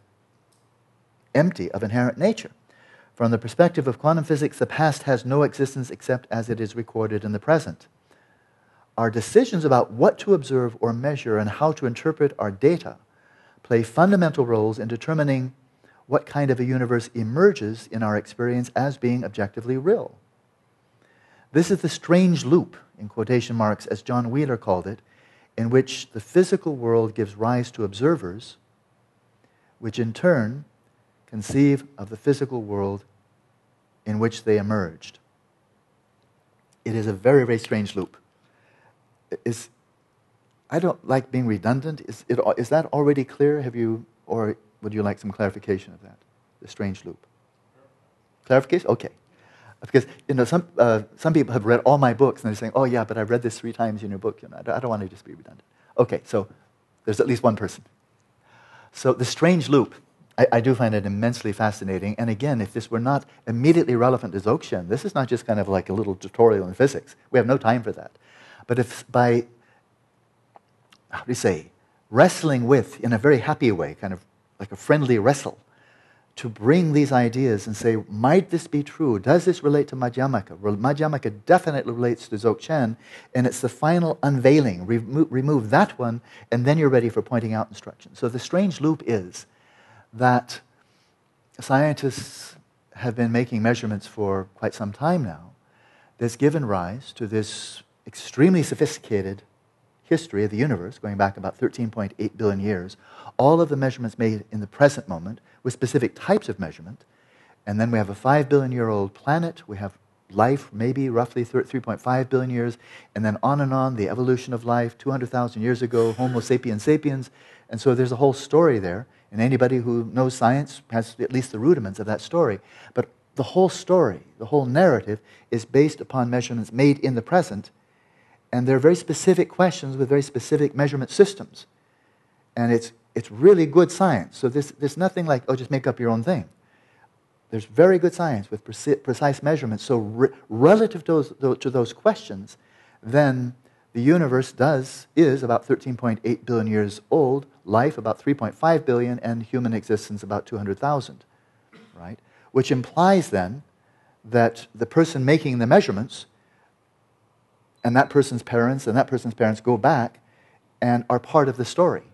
A: empty of inherent nature. From the perspective of quantum physics, the past has no existence except as it is recorded in the present our decisions about what to observe or measure and how to interpret our data play fundamental roles in determining what kind of a universe emerges in our experience as being objectively real. This is the strange loop, in quotation marks, as John Wheeler called it, in which the physical world gives rise to observers, which in turn conceive of the physical world in which they emerged. It is a very, very strange loop. Is, I don't like being redundant. Is, it, is that already clear? Have you, or would you like some clarification of that? The strange loop. Clarification? Okay. Because you know, some, uh, some people have read all my books and they're saying, oh, yeah, but I've read this three times in your book. You know, I don't, I don't want to just be redundant. Okay, so there's at least one person. So the strange loop, I, I, do find it immensely fascinating. And again, if this were not immediately relevant to Dzogchen, this is not just kind of like a little tutorial in physics. We have no time for that. But if by, how do you say, wrestling with, in a very happy way, kind of like a friendly wrestle, to bring these ideas and say, might this be true? Does this relate to Madhyamaka? Madhyamaka definitely relates to Dzogchen, and it's the final unveiling. Remo- remove that one, and then you're ready for pointing out instructions. So the strange loop is that scientists have been making measurements for quite some time now that's given rise to this extremely sophisticated history of the universe, going back about 13.8 billion years, all of the measurements made in the present moment with specific types of measurement. And then we have a 5 billion year old planet, we have life, maybe roughly 3.5 billion years, and then on and on, the evolution of life 200,000 years ago, Homo sapiens sapiens. And so there's a whole story there. And anybody who knows science has at least the rudiments of that story. But the whole story, the whole narrative, is based upon measurements made in the present. And they're very specific questions with very specific measurement systems. And it's, it's really good science. So there's, there's nothing like, oh, just make up your own thing. There's very good science with precise measurements. So, re- relative to those, to those questions, then the universe does is about 13.8 billion years old, life about 3.5 billion, and human existence about 200,000, right? Which implies then that the person making the measurements and that person's parents and that person's parents go back and are part of the story.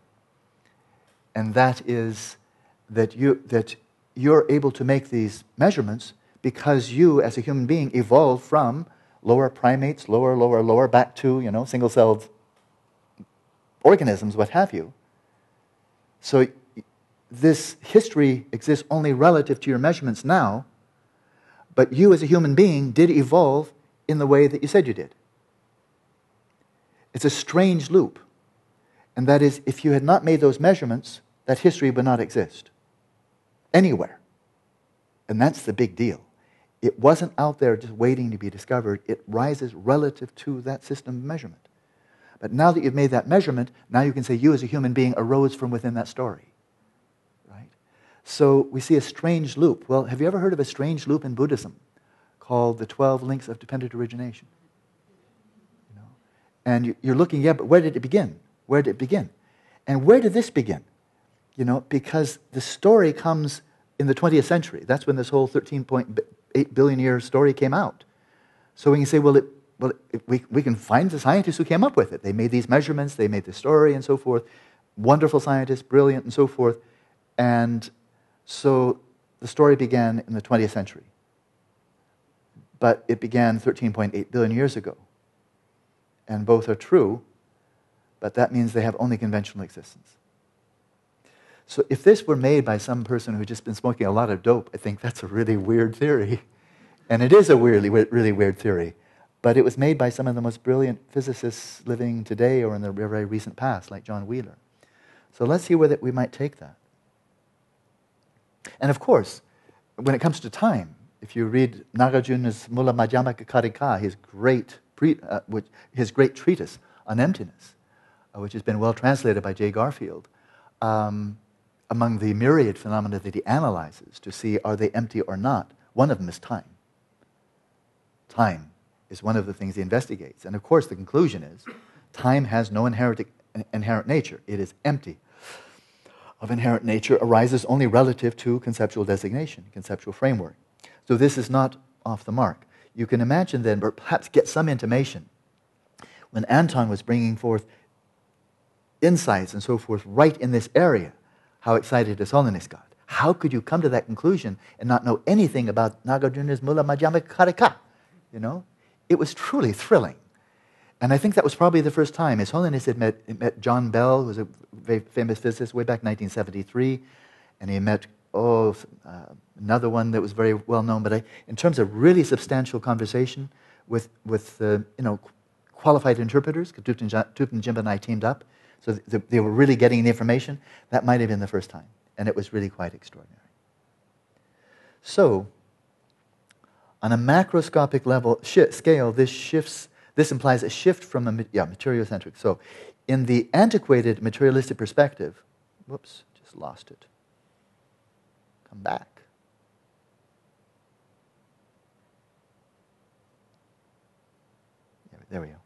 A: And that is that, you, that you're able to make these measurements because you, as a human being, evolved from lower primates, lower, lower, lower, back to, you know, single-celled organisms, what have you. So this history exists only relative to your measurements now, but you as a human being did evolve in the way that you said you did. It's a strange loop. And that is, if you had not made those measurements, that history would not exist anywhere. And that's the big deal. It wasn't out there just waiting to be discovered. It rises relative to that system of measurement. But now that you've made that measurement, now you can say you as a human being arose from within that story. Right? So we see a strange loop. Well, have you ever heard of a strange loop in Buddhism called the 12 links of dependent origination? And you're looking, yeah, but where did it begin? Where did it begin? And where did this begin? You know, because the story comes in the 20th century. That's when this whole 13.8 8 billion year story came out. So we can say, well, it, well it, we, we can find the scientists who came up with it. They made these measurements, they made the story, and so forth. Wonderful scientists, brilliant, and so forth. And so the story began in the 20th century. But it began 13.8 billion years ago. And both are true, but that means they have only conventional existence. So if this were made by some person who'd just been smoking a lot of dope, I think that's a really weird theory. And it is a weirdly, really weird theory. But it was made by some of the most brilliant physicists living today or in the very recent past, like John Wheeler. So let's see where we might take that. And of course, when it comes to time, if you read Nagarjuna's Mula Madhyamaka Karika, his great, pre, uh, which, his great treatise on emptiness, uh, which has been well translated by Jay Garfield, um, among the myriad phenomena that he analyzes to see are they empty or not, one of them is time. Time is one of the things he investigates. And of course, the conclusion is time has no inherent, inherent nature, it is empty. Of inherent nature arises only relative to conceptual designation, conceptual framework. So this is not off the mark. You can imagine then, or perhaps get some intimation, when Anton was bringing forth insights and so forth right in this area how excited His Holiness got. How could you come to that conclusion and not know anything about Nagarjuna's Mula Madhyamaka Karika? You know? It was truly thrilling. And I think that was probably the first time His Holiness had met, met John Bell, who was a very famous physicist way back in 1973, and he met oh, uh, another one that was very well known, but I, in terms of really substantial conversation with, with uh, you know, qualified interpreters, Thupten Jinpa and I teamed up, so th- they were really getting the information, that might have been the first time. And it was really quite extraordinary. So, on a macroscopic level sh- scale, this shifts. This implies a shift from a yeah materiocentric. So, in the antiquated materialistic perspective, whoops, just lost it. Come back. There we go.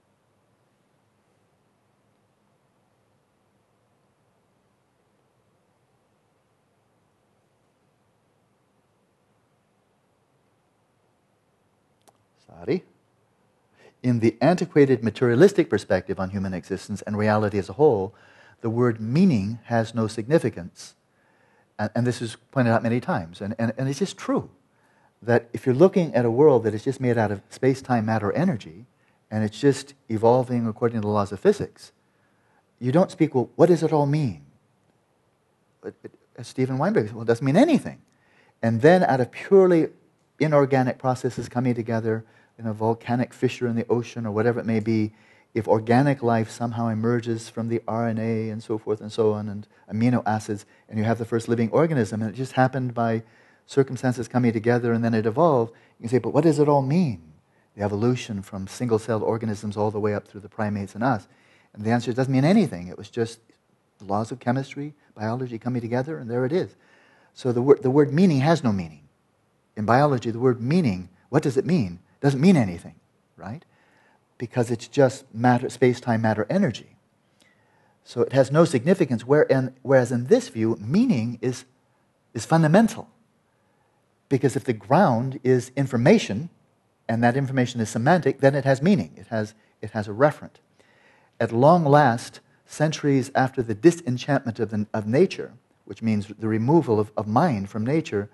A: In the antiquated materialistic perspective on human existence and reality as a whole, the word meaning has no significance. And, and this is pointed out many times. And, and, and it's just true that if you're looking at a world that is just made out of space, time, matter, energy, and it's just evolving according to the laws of physics, you don't speak, well, what does it all mean? As Steven Weinberg said, well, it doesn't mean anything. And then out of purely inorganic processes coming together, in a volcanic fissure in the ocean or whatever it may be, if organic life somehow emerges from the RNA and so forth and so on, and amino acids, and you have the first living organism, and it just happened by circumstances coming together and then it evolved, you can say, but what does it all mean? The evolution from single celled organisms all the way up through the primates and us. And the answer doesn't mean anything. It was just the laws of chemistry, biology coming together, and there it is. So the the word meaning has no meaning. In biology, the word meaning, what does it mean? Doesn't mean anything, right? Because it's just matter, space, time, matter, energy. So it has no significance, whereas in this view, meaning is, is fundamental. Because if the ground is information, and that information is semantic, then it has meaning, it has, it has a referent. At long last, centuries after the disenchantment of, the, of nature, which means the removal of, of mind from nature,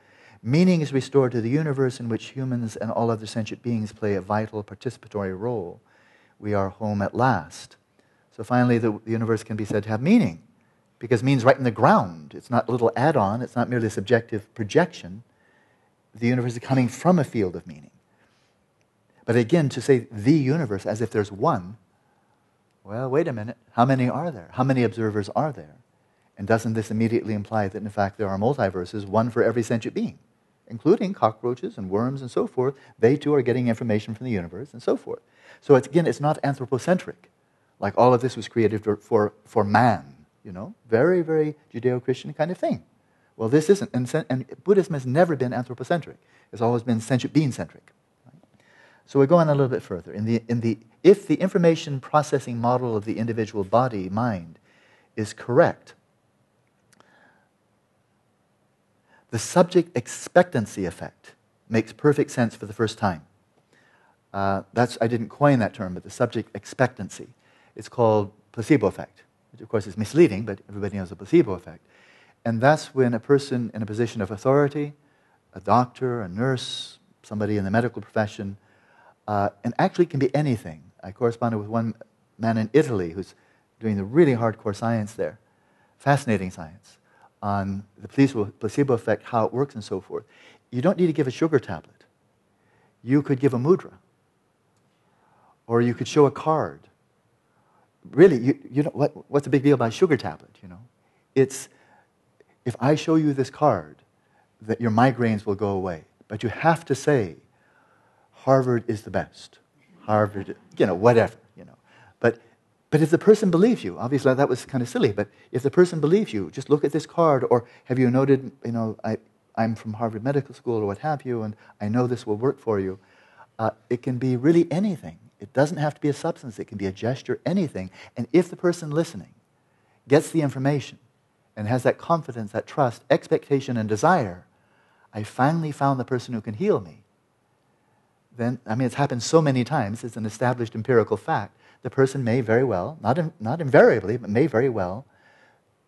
A: Meaning is restored to the universe in which humans and all other sentient beings play a vital participatory role. We are home at last. So finally, the, the universe can be said to have meaning because means right in the ground. It's not a little add on, it's not merely a subjective projection. The universe is coming from a field of meaning. But again, to say the universe as if there's one, well, wait a minute. How many are there? How many observers are there? And doesn't this immediately imply that, in fact, there are multiverses, one for every sentient being? Including cockroaches and worms and so forth, they too are getting information from the universe and so forth. So it's, again, it's not anthropocentric. Like all of this was created for, for, for man, you know, very, very Judeo Christian kind of thing. Well, this isn't, and, and, Buddhism has never been anthropocentric. It's always been being centric. So we go on a little bit further. In the, in the, if the information processing model of the individual body, mind, is correct, The subject expectancy effect makes perfect sense for the first time. Uh, that's, I didn't coin that term, but the subject expectancy. It's called placebo effect, which of course is misleading, but everybody knows the placebo effect. And that's when a person in a position of authority, a doctor, a nurse, somebody in the medical profession, uh, and actually can be anything. I corresponded with one man in Italy who's doing the really hardcore science there, fascinating science on the placebo effect, how it works, and so forth. You don't need to give a sugar tablet. You could give a mudra, or you could show a card. Really, you, you know, what, what's the big deal about sugar tablet? You know, it's if I show you this card, that your migraines will go away. But you have to say, Harvard is the best. Harvard, you know, whatever, you know. But but if the person believes you, obviously that was kind of silly, but if the person believes you, just look at this card, or have you noted, you know, I, I'm from Harvard Medical School or what have you, and I know this will work for you. Uh, it can be really anything. It doesn't have to be a substance, it can be a gesture, anything. And if the person listening gets the information and has that confidence, that trust, expectation, and desire, I finally found the person who can heal me. Then, I mean, it's happened so many times, it's an established empirical fact the person may very well, not, in, not invariably, but may very well,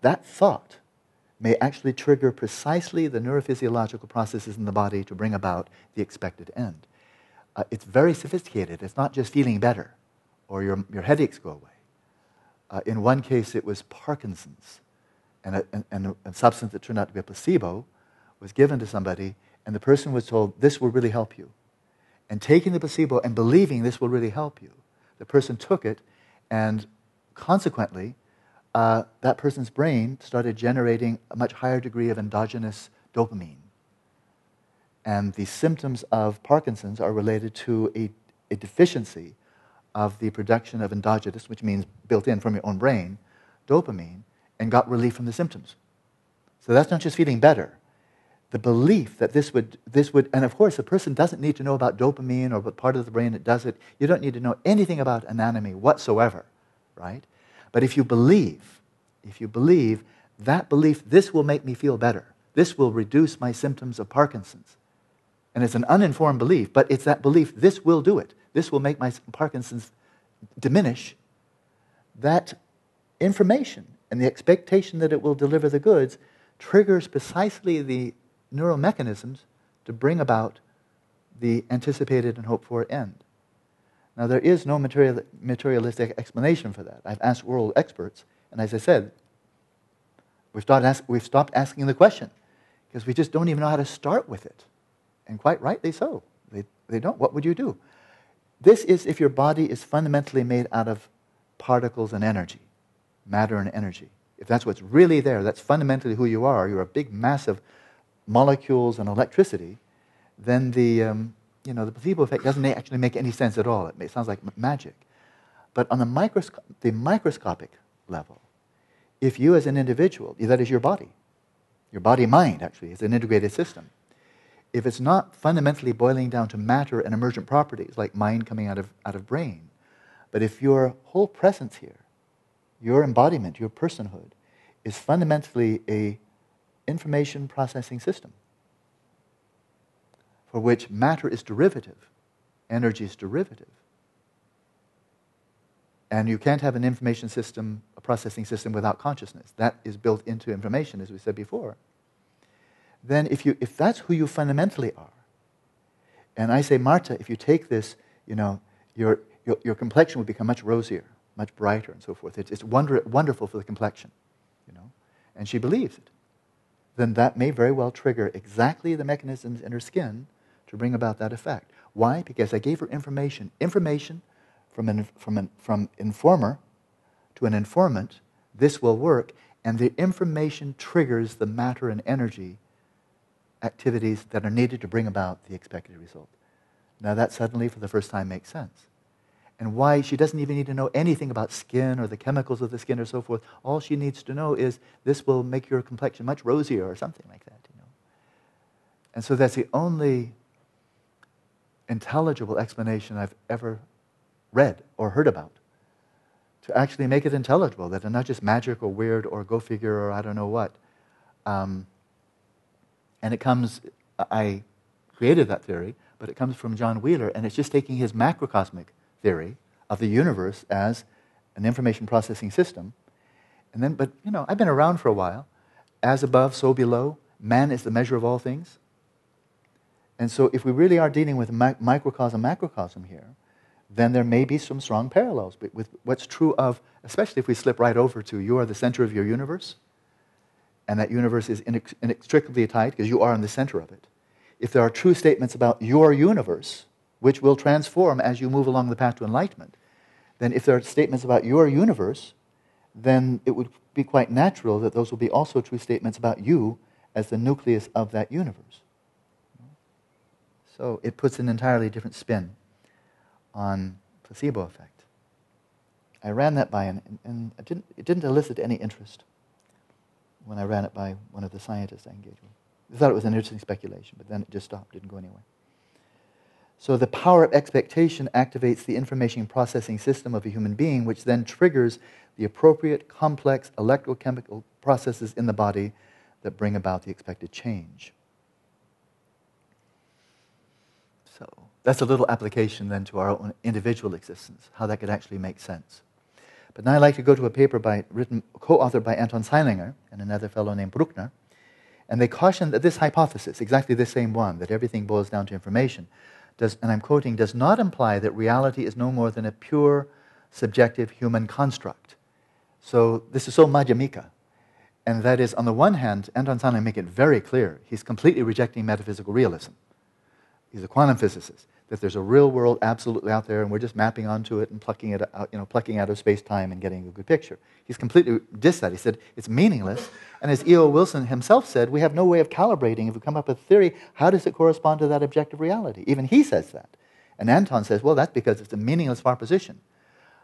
A: that thought may actually trigger precisely the neurophysiological processes in the body to bring about the expected end. Uh, it's very sophisticated. It's not just feeling better or your, your headaches go away. Uh, in one case, it was Parkinson's, and a, and, and a substance that turned out to be a placebo was given to somebody, and the person was told, This will really help you. And taking the placebo and believing this will really help you, the person took it, and consequently, uh, that person's brain started generating a much higher degree of endogenous dopamine. And the symptoms of Parkinson's are related to a, a deficiency of the production of endogenous, which means built in from your own brain, dopamine, and got relief from the symptoms. So that's not just feeling better. The belief that this would, this would, and of course, a person doesn't need to know about dopamine or what part of the brain it does it. You don't need to know anything about anatomy whatsoever, right? But if you believe, if you believe, that belief, this will make me feel better. This will reduce my symptoms of Parkinson's. And it's an uninformed belief, but it's that belief, this will do it. This will make my Parkinson's diminish. That information and the expectation that it will deliver the goods triggers precisely the neuromechanisms to bring about the anticipated and hoped for end. Now, there is no material, materialistic explanation for that. I've asked world experts, and as I said, we've stopped, ask, we've stopped asking the question because we just don't even know how to start with it. And quite rightly so. They, they don't. What would you do? This is if your body is fundamentally made out of particles and energy, matter and energy. If that's what's really there, that's fundamentally who you are, you're a big mass of molecules and electricity, then the, um, you know, the placebo effect doesn't actually make any sense at all. It sounds like magic. But on the, microsco- the microscopic level, if you as an individual, that is your body, your body mind actually is an integrated system, if it's not fundamentally boiling down to matter and emergent properties, like mind coming out of, out of brain, but if your whole presence here, your embodiment, your personhood, is fundamentally a information processing system for which matter is derivative, energy is derivative. And you can't have an information system, a processing system without consciousness. That is built into information, as we said before then if, you, if that's who you fundamentally are, and I say, Marta, if you take this, you know, your, your, your complexion will become much rosier, much brighter, and so forth. It's, it's wonder, wonderful for the complexion, you know. And she believes it. Then that may very well trigger exactly the mechanisms in her skin to bring about that effect. Why? Because I gave her information. Information from an from an, from informer to an informant. This will work, and the information triggers the matter and energy activities that are needed to bring about the expected result. Now, that suddenly, for the first time, makes sense. And why she doesn't even need to know anything about skin or the chemicals of the skin or so forth. All she needs to know is this will make your complexion much rosier or something like that. You know? And so that's the only intelligible explanation I've ever read or heard about to actually make it intelligible, that it's not just magic or weird or go figure or I don't know what. Um, and it comes, I created that theory, but it comes from John Wheeler, and it's just taking his macrocosmic theory of the universe as an information processing system. And then, but you know, I've been around for a while. As above, so below. Man is the measure of all things. And so, if we really are dealing with microcosm, macrocosm here, then there may be some strong parallels with what's true of, especially if we slip right over to you are the center of your universe and that universe is inextricably tied because you are in the center of it. If there are true statements about your universe, which will transform as you move along the path to enlightenment, then if there are statements about your universe, then it would be quite natural that those will be also true statements about you as the nucleus of that universe. So it puts an entirely different spin on placebo effect. I ran that by, and, and it, didn't, it didn't elicit any interest when I ran it by one of the scientists I engaged with. I thought it was an interesting speculation, but then it just stopped, didn't go anywhere. So the power of expectation activates the information processing system of a human being, which then triggers the appropriate complex electrochemical processes in the body that bring about the expected change. So that's a little application then to our own individual existence, how that could actually make sense. But now I'd like to go to a paper by, written, co-authored by Anton Zeilinger and another fellow named Brukner. And they caution that this hypothesis, exactly the same one, that everything boils down to information, does, and I'm quoting, does not imply that reality is no more than a pure, subjective human construct. So this is so Madhyamika. And that is, on the one hand, Anton Zeilinger make it very clear he's completely rejecting metaphysical realism. He's a quantum physicist that there's a real world absolutely out there, and we're just mapping onto it and plucking it out, you know, plucking out of space time and getting a good picture. He's completely dissed that. He said it's meaningless. And as E.O. Wilson himself said, we have no way of calibrating. If we come up with a theory, how does it correspond to that objective reality? Even he says that. And Anton says, well, that's because it's a meaningless proposition.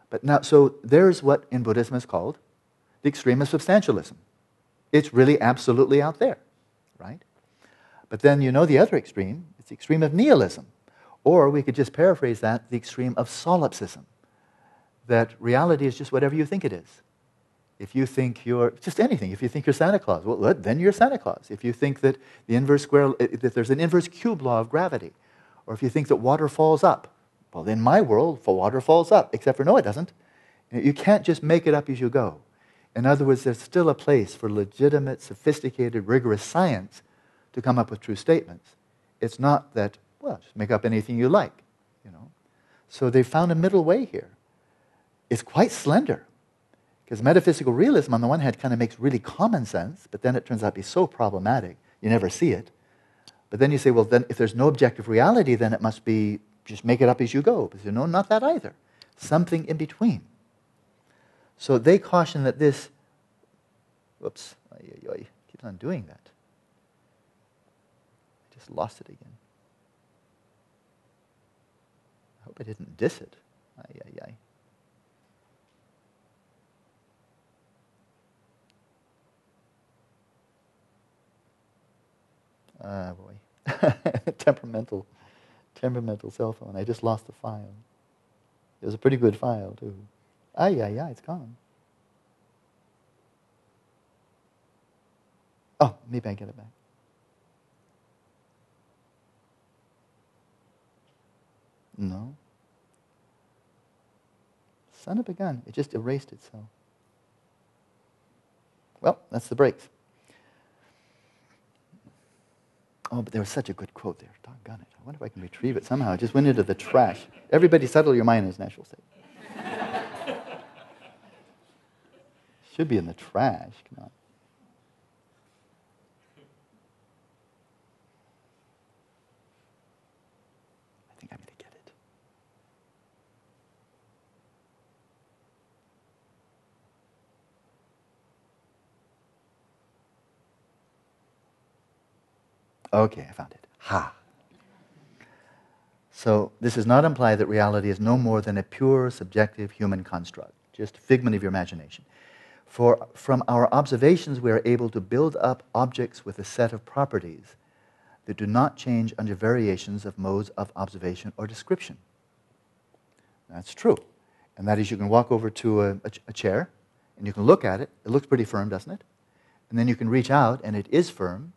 A: But now, so there's what in Buddhism is called the extreme of substantialism. It's really absolutely out there, right? But then you know the other extreme, it's the extreme of nihilism. Or we could just paraphrase that the extreme of solipsism that reality is just whatever you think it is. If you think you're just anything, if you think you're Santa Claus, well, then you're Santa Claus. If you think that the inverse square, eh, eh, that there's an inverse cube law of gravity, or if you think that water falls up, well, in my world, water falls up, except for no, it doesn't. Eh, you can't just make it up as you go. In other words, there's still a place for legitimate, sophisticated, rigorous science to come up with true statements. It's not that well, just make up anything you like, you know. So they found a middle way here. It's quite slender. Because metaphysical realism, on the one hand, kind of makes really common sense, but then it turns out to be so problematic, you never see it. But then you say, well, then if there's no objective reality, then it must be just make it up as you go. But you know, not that either. Something in between. So they caution that this, whoops, keeps on doing that. I just lost it again. Hope I didn't diss it. Ay, ay, ay. Ah, boy. *laughs* temperamental, temperamental cell phone. I just lost the file. It was a pretty good file, too. Ah, yeah, yeah, it's gone. Oh, maybe I get it back. No. Son of a gun. It just erased itself. Well, that's the brakes. Oh, but there was such a good quote there. Doggone it. I wonder if I can retrieve it somehow. It just went into the trash. Everybody settle your mind in its natural state. *laughs* Should be in the trash. Come on. Okay, I found it. Ha. So this does not imply that reality is no more than a pure, subjective human construct, just a figment of your imagination. For from our observations, we are able to build up objects with a set of properties that do not change under variations of modes of observation or description. That's true. And that is, you can walk over to a, a, a chair and you can look at it. It looks pretty firm, doesn't it? And then you can reach out and it is firm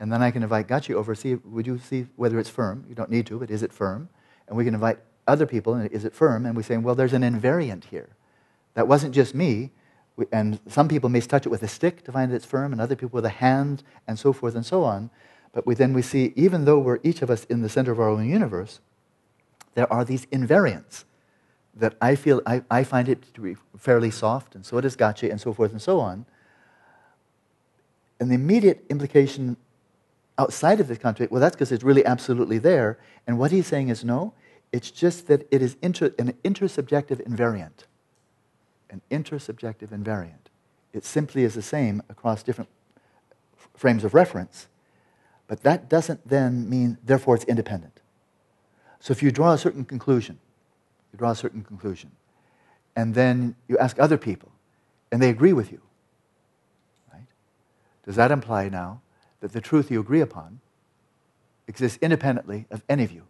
A: and then I can invite Gachi over, see, would you see whether it's firm? You don't need to, but is it firm? And we can invite other people, and is it firm? And we say, well, there's an invariant here. That wasn't just me. And some people may touch it with a stick to find that it's firm, and other people with a hand, and so forth and so on. But we, then we see, even though we're each of us in the center of our own universe, there are these invariants that I feel, I, I find it to be fairly soft, and so does Gachi, and so forth and so on. And the immediate implication outside of this contract, well, that's because it's really absolutely there. And what he's saying is no, it's just that it is inter, an intersubjective invariant. An intersubjective invariant. It simply is the same across different frames of reference, but that doesn't then mean, therefore, it's independent. So if you draw a certain conclusion, you draw a certain conclusion, and then you ask other people, and they agree with you, right? Does that imply now that the truth you agree upon exists independently of any of you.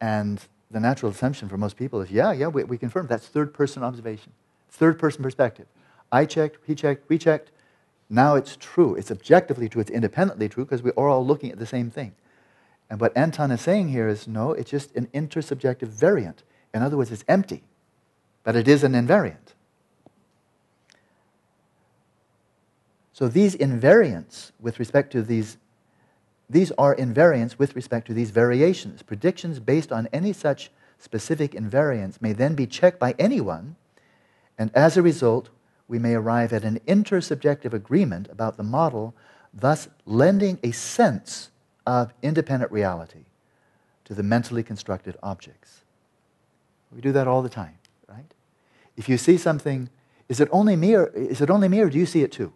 A: And the natural assumption for most people is, yeah, yeah, we, we confirm. That's third person observation, third person perspective. I checked, he checked, we checked. Now it's true. It's objectively true. It's independently true because we are all looking at the same thing. And what Anton is saying here is no, it's just an intersubjective variant. In other words, it's empty, but it is an invariant. So these invariants with respect to these, these are invariants with respect to these variations. Predictions based on any such specific invariants may then be checked by anyone, and as a result, we may arrive at an intersubjective agreement about the model, thus lending a sense of independent reality to the mentally constructed objects. We do that all the time, right? If you see something, is it only me or, is it only me or do you see it too?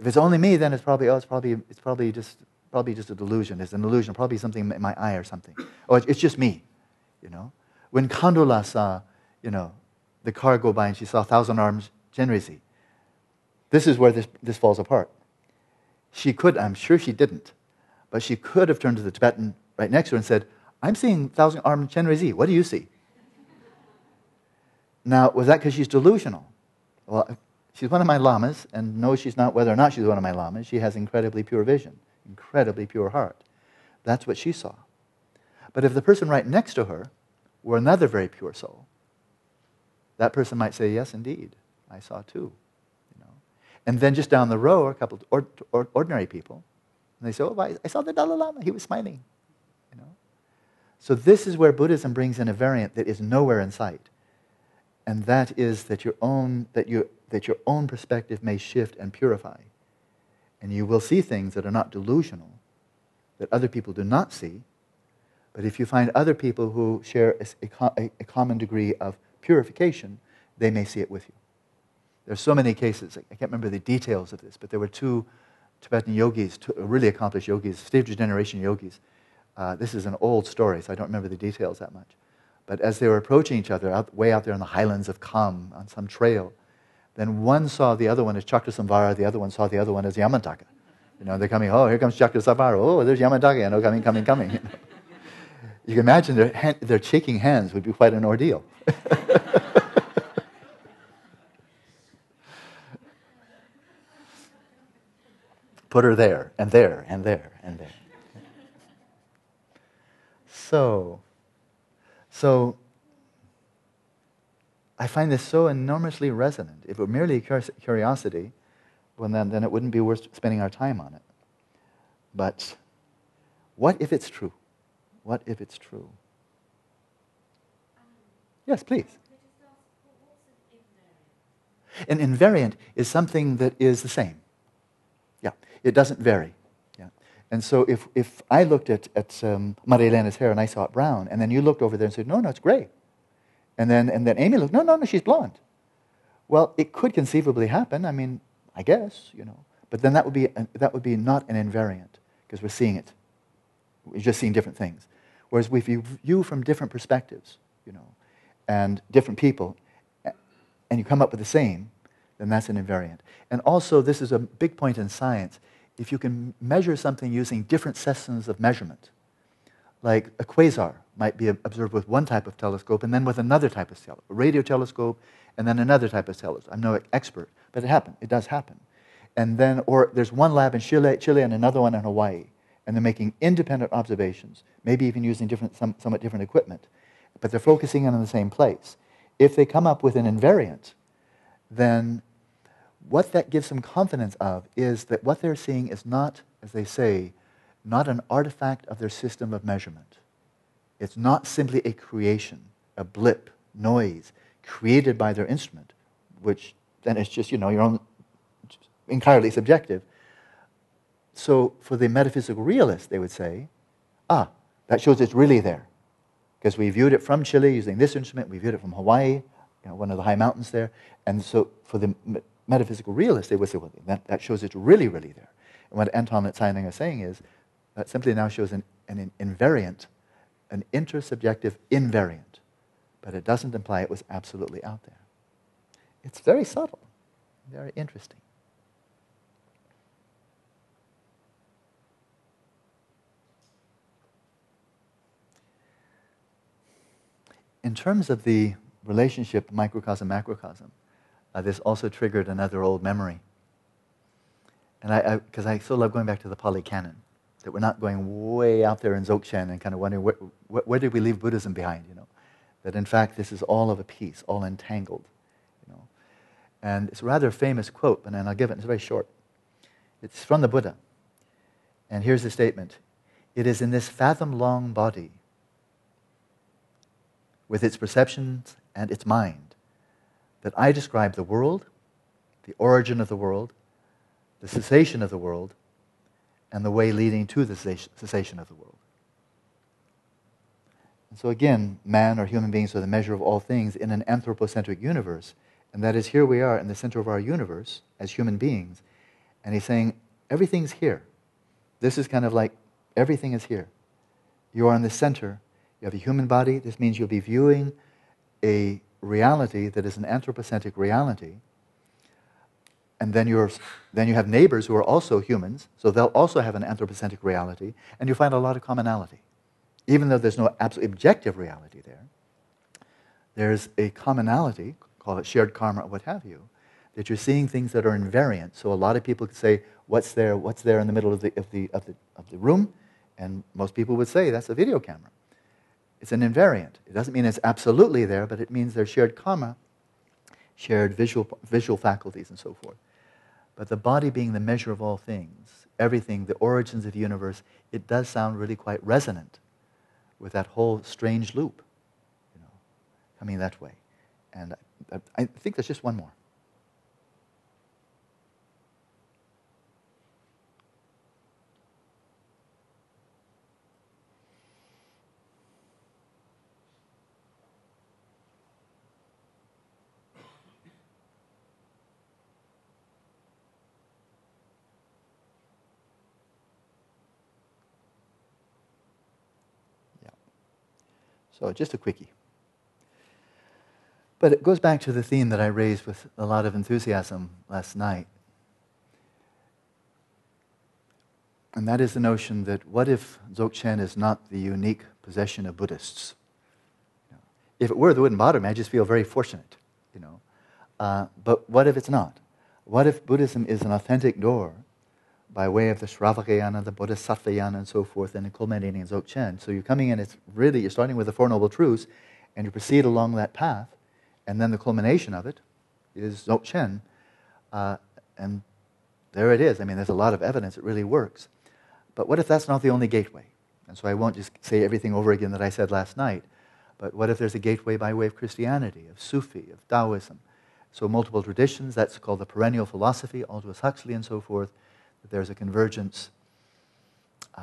A: If it's only me, then it's probably, oh, it's probably, it's probably, just, probably just a delusion. It's an illusion, probably something in my eye or something. Oh, it's just me, you know? When Kandula saw, you know, the car go by and she saw Thousand Arms Chenrezig, this is where this, this falls apart. She could, I'm sure she didn't, but she could have turned to the Tibetan right next to her and said, I'm seeing Thousand Arms Chenrezig. What do you see? Now, was that because she's delusional? Well, she's one of my lamas, and no, she's not whether or not she's one of my lamas. She has incredibly pure vision, incredibly pure heart. That's what she saw. But if the person right next to her were another very pure soul, that person might say, Yes, indeed, I saw too. You know? And then just down the row are a couple of ordinary people, and they say, Oh, I, saw the Dalai Lama, he was smiling. You know? So this is where Buddhism brings in a variant that is nowhere in sight. And that is that your own, that you, that your own perspective may shift and purify. And you will see things that are not delusional, that other people do not see. But if you find other people who share a, a, common degree of purification, they may see it with you. There are so many cases. I can't remember the details of this, but there were two Tibetan yogis, two really accomplished yogis, stage generation yogis. Uh, this is an old story, so I don't remember the details that much. But as they were approaching each other, out, way out there in the highlands of Kham, on some trail, then one saw the other one as Chakrasamvara, the other one saw the other one as Yamantaka. You know, they're coming, oh, here comes Chakrasamvara. Oh, there's Yamantaka, you know, coming, coming, coming. You, *laughs* know. you can imagine their, hand, their shaking hands would be quite an ordeal. *laughs* Put her there, and there, and there, and there. So, so I find this so enormously resonant. If it were merely curiosity, well, then, then it wouldn't be worth spending our time on it. But what if it's true? What if it's true? Yes, please. An invariant is something that is the same. Yeah, it doesn't vary. Yeah. And so if, if I looked at, at um, Maria Elena's hair and I saw it brown, and then you looked over there and said, no, no, it's gray. And then, and then Amy looked, no, no, no, she's blonde. Well, it could conceivably happen. I mean, I guess, you know. But then that would be, an, that would be not an invariant because we're seeing it. We're just seeing different things. Whereas if you view from different perspectives, you know, and different people, and you come up with the same, then that's an invariant. And also, this is a big point in science. If you can measure something using different systems of measurement, like a quasar might be observed with one type of telescope and then with another type of telescope, a radio telescope and then another type of telescope. I'm no expert, but it happens. It does happen. And then, or there's one lab in Chile, Chile and another one in Hawaii, and they're making independent observations, maybe even using different, some, somewhat different equipment but they're focusing in on the same place. If they come up with an invariant, then what that gives them confidence of is that what they're seeing is not, as they say, not an artifact of their system of measurement. It's not simply a creation, a blip, noise created by their instrument, which then it's just, you know, your own entirely subjective. So for the metaphysical realist, they would say, ah, that shows it's really there because we viewed it from Chile using this instrument, we viewed it from Hawaii, you know, one of the high mountains there. And so for the metaphysical realist, they would say, well, that, that shows it's really, really there. And what Anton Zeilinger is saying is that simply now shows an, an invariant, an intersubjective invariant. But it doesn't imply it was absolutely out there. It's very subtle, very interesting. in terms of the relationship microcosm macrocosm, uh, this also triggered another old memory. And I, because I, I, so love going back to the Pali Canon, that we're not going way out there in Dzogchen and kind of wondering where, where, did we leave Buddhism behind, you know? That in fact this is all of a piece, all entangled, you know? And it's a rather famous quote, and I'll give it, it's very short. It's from the Buddha. And here's the statement It is in this fathom long body with its perceptions and its mind, that I describe the world, the origin of the world, the cessation of the world, and the way leading to the cessation of the world. And so again, man or human beings are the measure of all things in an anthropocentric universe. And that is here we are in the center of our universe as human beings. And he's saying, everything's here. This is kind of like everything is here. You are in the center. You have a human body. This means you'll be viewing a reality that is an anthropocentric reality. And then, you're, then you have neighbors who are also humans, so they'll also have an anthropocentric reality, and you find a lot of commonality. Even though there's no absolute objective reality there, there's a commonality, call it shared karma or what have you, that you're seeing things that are invariant. So a lot of people could say, what's there, what's there in the middle of the, of the, of the, of the room? And most people would say, that's a video camera. It's an invariant. It doesn't mean it's absolutely there, but it means there's shared karma, shared visual, visual faculties, and so forth. But the body being the measure of all things, everything, the origins of the universe, it does sound really quite resonant with that whole strange loop, you know, coming that way. And I, I think there's just one more. So just a quickie. But it goes back to the theme that I raised with a lot of enthusiasm last night. And that is the notion that what if Dzogchen is not the unique possession of Buddhists? If it were, that wouldn't bother me. I just feel very fortunate, you know. Uh, but what if it's not? What if Buddhism is an authentic door by way of the Shravakayana, the Bodhisattvayana, and so forth, and culminating in Dzogchen. So you're coming in, it's really, you're starting with the Four Noble Truths, and you proceed along that path, and then the culmination of it is Dzogchen. Uh, and there it is. I mean, there's a lot of evidence it really works. But what if that's not the only gateway? And so I won't just say everything over again that I said last night, but what if there's a gateway by way of Christianity, of Sufi, of Taoism? So multiple traditions, that's called the perennial philosophy, Aldous Huxley and so forth that there's a convergence. Uh,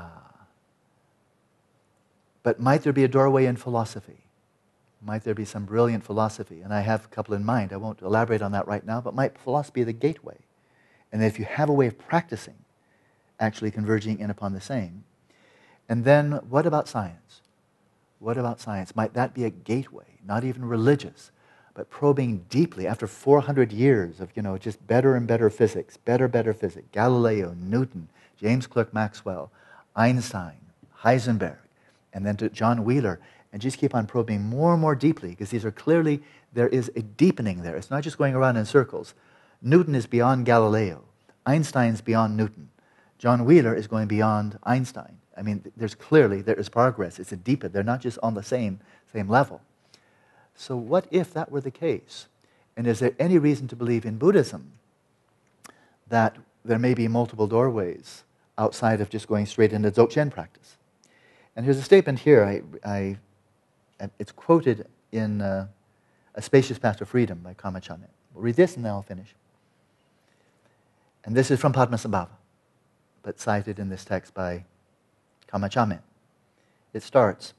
A: but might there be a doorway in philosophy? Might there be some brilliant philosophy? And I have a couple in mind. I won't elaborate on that right now, but might philosophy be the gateway? And if you have a way of practicing, actually converging in upon the same. And then what about science? What about science? Might that be a gateway, not even religious, but probing deeply after 400 years of, you know, just better and better physics, better, better physics, Galileo, Newton, James Clerk Maxwell, Einstein, Heisenberg, and then to John Wheeler, and just keep on probing more and more deeply because these are clearly, there is a deepening there. It's not just going around in circles. Newton is beyond Galileo. Einstein's beyond Newton. John Wheeler is going beyond Einstein. I mean, there's clearly, there is progress. It's a deeper. They're not just on the same, same level. So, what if that were the case? And is there any reason to believe in Buddhism that there may be multiple doorways outside of just going straight into Dzogchen practice? And here's a statement here. I, I, it's quoted in uh, A Spacious Path to Freedom by Chagmé. We'll read this and then I'll finish. And this is from Padmasambhava, but cited in this text by Chagmé. It starts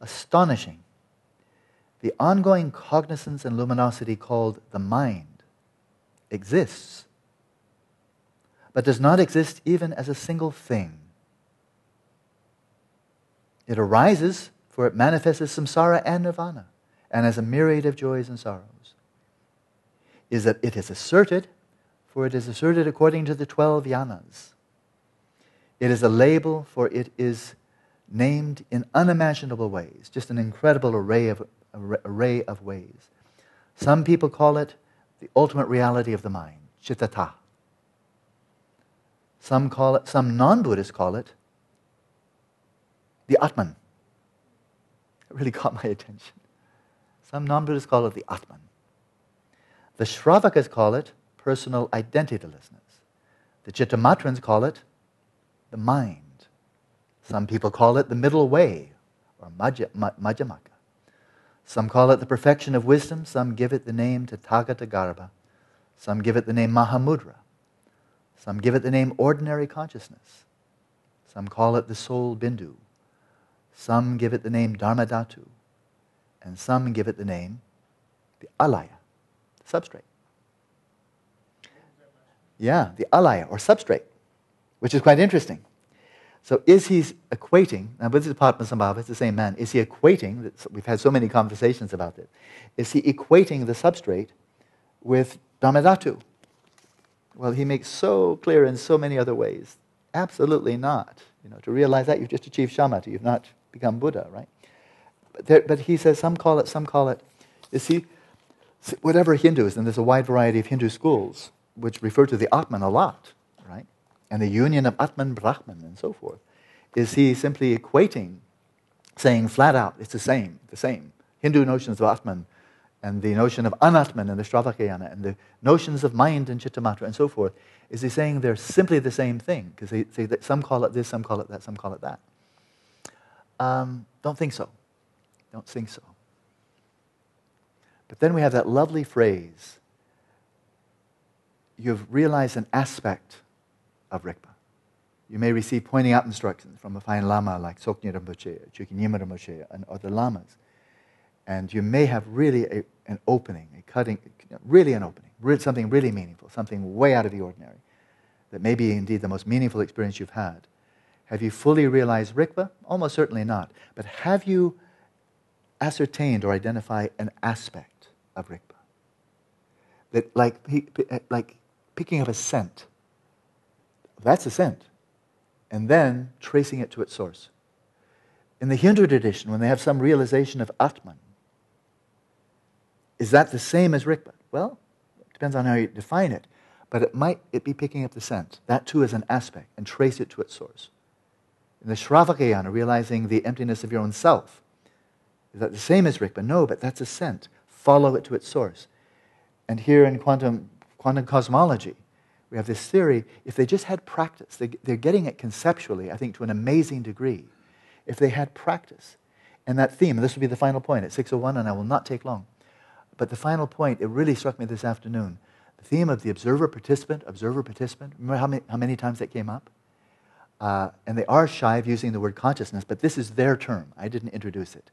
A: Astonishing the ongoing cognizance and luminosity called the mind exists, but does not exist even as a single thing. It arises, for it manifests as samsara and nirvana, and as a myriad of joys and sorrows. Is that it is asserted, for it is asserted according to the 12 yanas. It is a label, for it is named in unimaginable ways, just an incredible array of array of ways. Some people call it the ultimate reality of the mind, chittata. Some call it, some non-Buddhists call it the Atman. It really *laughs* caught my attention. Some non-Buddhists call it the Atman. The Shravakas call it personal identitylessness. The Chittamatrans call it the mind. Some people call it the middle way or Majjhimaka. Some call it the perfection of wisdom, some give it the name Tathagata Garbha, some give it the name Mahamudra, some give it the name ordinary consciousness, some call it the sole Bindu, some give it the name Dharmadhatu, and some give it the name the alaya, the substrate. Yeah, the alaya or substrate, which is quite interesting. So is he equating, now this is Padmasambhava, it's the same man, is he equating, we've had so many conversations about this, is he equating the substrate with Dharmadhatu? Well, he makes so clear in so many other ways. Absolutely not. You know, to realize that, you've just achieved shamatha, you've not become Buddha, right? But, there, but he says some call it, some call it, you see, whatever Hindus, and there's a wide variety of Hindu schools which refer to the Atman a lot? And the union of Atman, Brahman, and so forth. Is he simply equating, saying flat out, it's the same, the same. Hindu notions of Atman and the notion of Anatman and the Shravakayana and the notions of mind and Chittamatra and so forth, is he saying they're simply the same thing? Because they say that some call it this, some call it that, some call it that. Um, don't think so. Don't think so. But then we have that lovely phrase you've realized an aspect of Rigpa. You may receive pointing out instructions from a fine Lama like Tsoknyi Rinpoche, Chökyi Nyima Rinpoche, and other Lamas. And you may have really a, an opening, a cutting, really an opening, something really meaningful, something way out of the ordinary, that may be indeed the most meaningful experience you've had. Have you fully realized Rigpa? Almost certainly not. But have you ascertained or identified an aspect of Rigpa? That, like, like picking up a scent, that's a scent, and then tracing it to its source. In the Hindu tradition, when they have some realization of Atman, is that the same as Rigpa? Well, it depends on how you define it, but it might it be picking up the scent. That too is an aspect, and trace it to its source in the Shravakayana, realizing the emptiness of your own self. Is that the same as Rigpa? No, but that's ascent. Follow it to its source. And here in quantum, quantum cosmology, we have this theory if they just had practice, they, they're getting it conceptually, I think, to an amazing degree. If they had practice, and that theme, and this will be the final point at 601, and I will not take long. But the final point, it really struck me this afternoon. The theme of the observer participant, observer participant. Remember how many, how many times that came up? Uh, and they are shy of using the word consciousness, but this is their term. I didn't introduce it.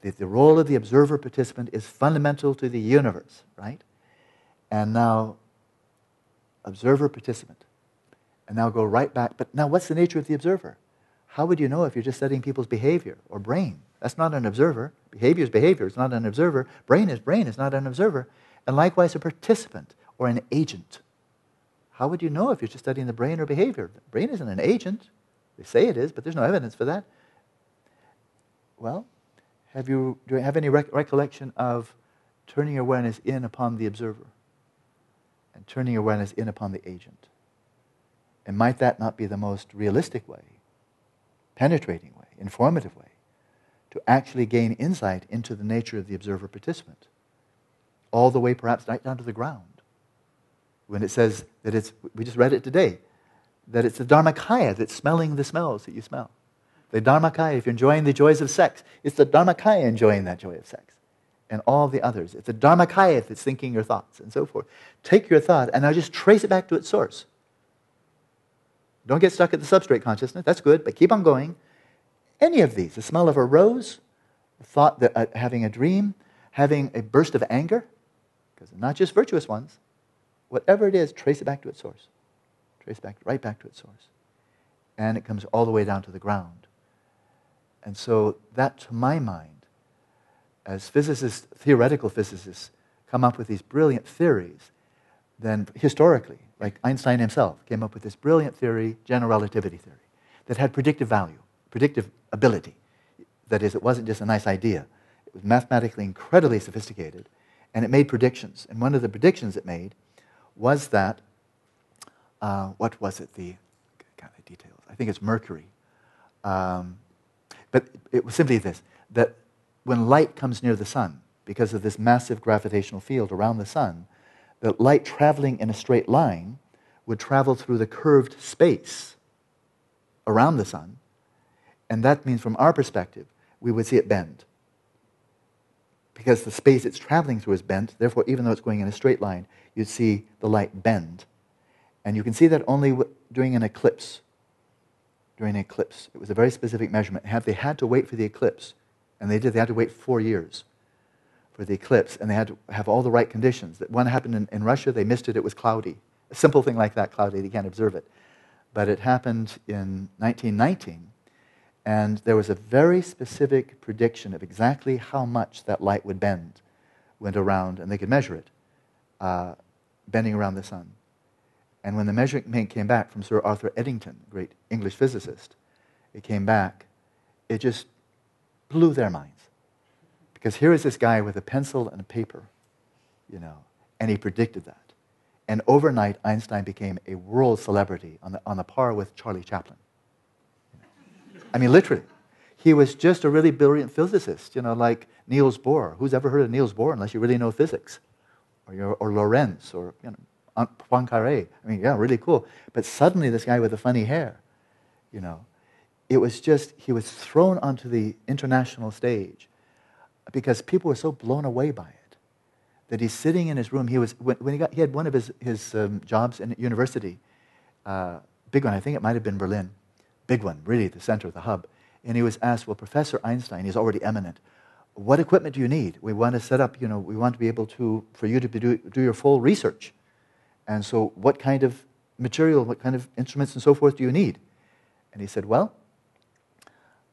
A: The, the role of the observer participant is fundamental to the universe, right? And now, observer participant. And now go right back. But now, what's the nature of the observer? How would you know if you're just studying people's behavior or brain? That's not an observer. Behavior is behavior, it's not an observer. Brain is brain, it's not an observer. And likewise, a participant or an agent. How would you know if you're just studying the brain or behavior? The brain isn't an agent. They say it is, but there's no evidence for that. Well, have you, do you have any rec- recollection of turning your awareness in upon the observer and turning awareness in upon the agent? And might that not be the most realistic way, penetrating way, informative way to actually gain insight into the nature of the observer participant? All the way, perhaps, right down to the ground when it says that it's, we just read it today, that it's the Dharmakaya that's smelling the smells that you smell. The Dharmakaya, if you're enjoying the joys of sex, it's the Dharmakaya enjoying that joy of sex. And all the others. It's the Dharmakaya that's thinking your thoughts and so forth. Take your thought and now just trace it back to its source. Don't get stuck at the substrate consciousness. That's good, but keep on going. Any of these, the smell of a rose, the thought that uh, having a dream, having a burst of anger, because not just virtuous ones, whatever it is, trace it back to its source. Trace back, right back to its source. And it comes all the way down to the ground. And so that, to my mind, as physicists, theoretical physicists, come up with these brilliant theories, then historically, like Einstein himself came up with this brilliant theory, general relativity theory, that had predictive value, predictive ability. That is, it wasn't just a nice idea. It was mathematically incredibly sophisticated, and it made predictions. And one of the predictions it made was that, uh, what was it? The, God, the details. I think it's Mercury. Um, but it was simply this that when light comes near the sun, because of this massive gravitational field around the sun, that light traveling in a straight line would travel through the curved space around the sun. And that means, from our perspective, we would see it bend. because the space it's traveling through is bent. Therefore, even though it's going in a straight line, you'd see the light bend. And you can see that only during an eclipse. During an eclipse. It was a very specific measurement. Have they had to wait for the eclipse, and they did, they had to wait four years for the eclipse, and they had to have all the right conditions. That one happened in, in Russia, they missed it, it was cloudy. A simple thing like that, cloudy, they can't observe it. But it happened in 1919, and there was a very specific prediction of exactly how much that light would bend, went around, and they could measure it, uh, bending around the sun. And when the measurement came back from Sir Arthur Eddington, great English physicist, it came back, it just blew their minds. Because here is this guy with a pencil and a paper, you know, and he predicted that. And overnight, Einstein became a world celebrity on the, on the par with Charlie Chaplin. I mean, literally. He was just a really brilliant physicist, you know, like Niels Bohr. Who's ever heard of Niels Bohr unless you really know physics? Or, or Lorentz, or you know, Poincaré. I mean, yeah, really cool. But suddenly, this guy with the funny hair, you know, it was just, he was thrown onto the international stage because people were so blown away by it that he's sitting in his room. He, was, when, when he, got, he had one of his, his um, jobs in university, uh, big one, I think it might have been Berlin big one, really the center the hub. And he was asked, well, Professor Einstein, he's already eminent. What equipment do you need? We want to set up, you know, we want to be able to, for you to do, do your full research. And so what kind of material, what kind of instruments and so forth do you need? And he said, well,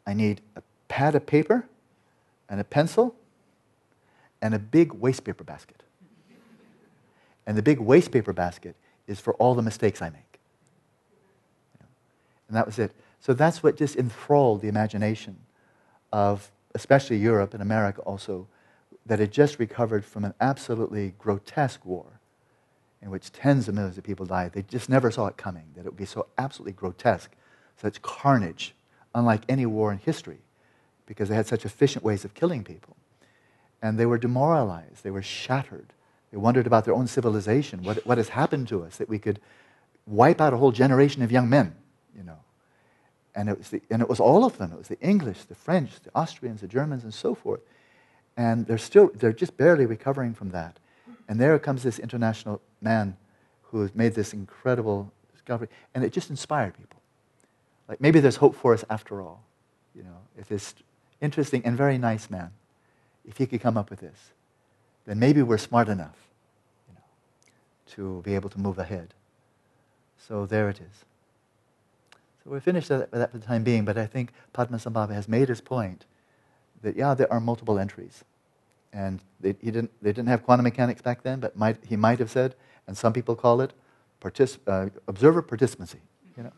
A: I need a pad of paper and a pencil and a big waste paper basket. And the big waste paper basket is for all the mistakes I make. And that was it. So that's what just enthralled the imagination of especially Europe and America also, that had just recovered from an absolutely grotesque war in which tens of millions of people died. They just never saw it coming, that it would be so absolutely grotesque, such carnage, unlike any war in history, because they had such efficient ways of killing people. And they were demoralized, they were shattered. They wondered about their own civilization, what, what has happened to us, that we could wipe out a whole generation of young men you know. And it, was the, and it was all of them. It was the English, the French, the Austrians, the Germans, and so forth. And they're still, they're just barely recovering from that. And there comes this international man who has made this incredible discovery. And it just inspired people. Like maybe there's hope for us after all. You know, if this interesting and very nice man, if he could come up with this, then maybe we're smart enough you know, to be able to move ahead. So there it is. So we're finished with that for the time being, but I think Padmasambhava has made his point that, yeah, there are multiple entries. And they, didn't, they didn't have quantum mechanics back then, but might, he might have said, and some people call it, partic- uh, observer participancy. You know?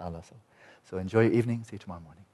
A: So. so enjoy your evening. See you tomorrow morning.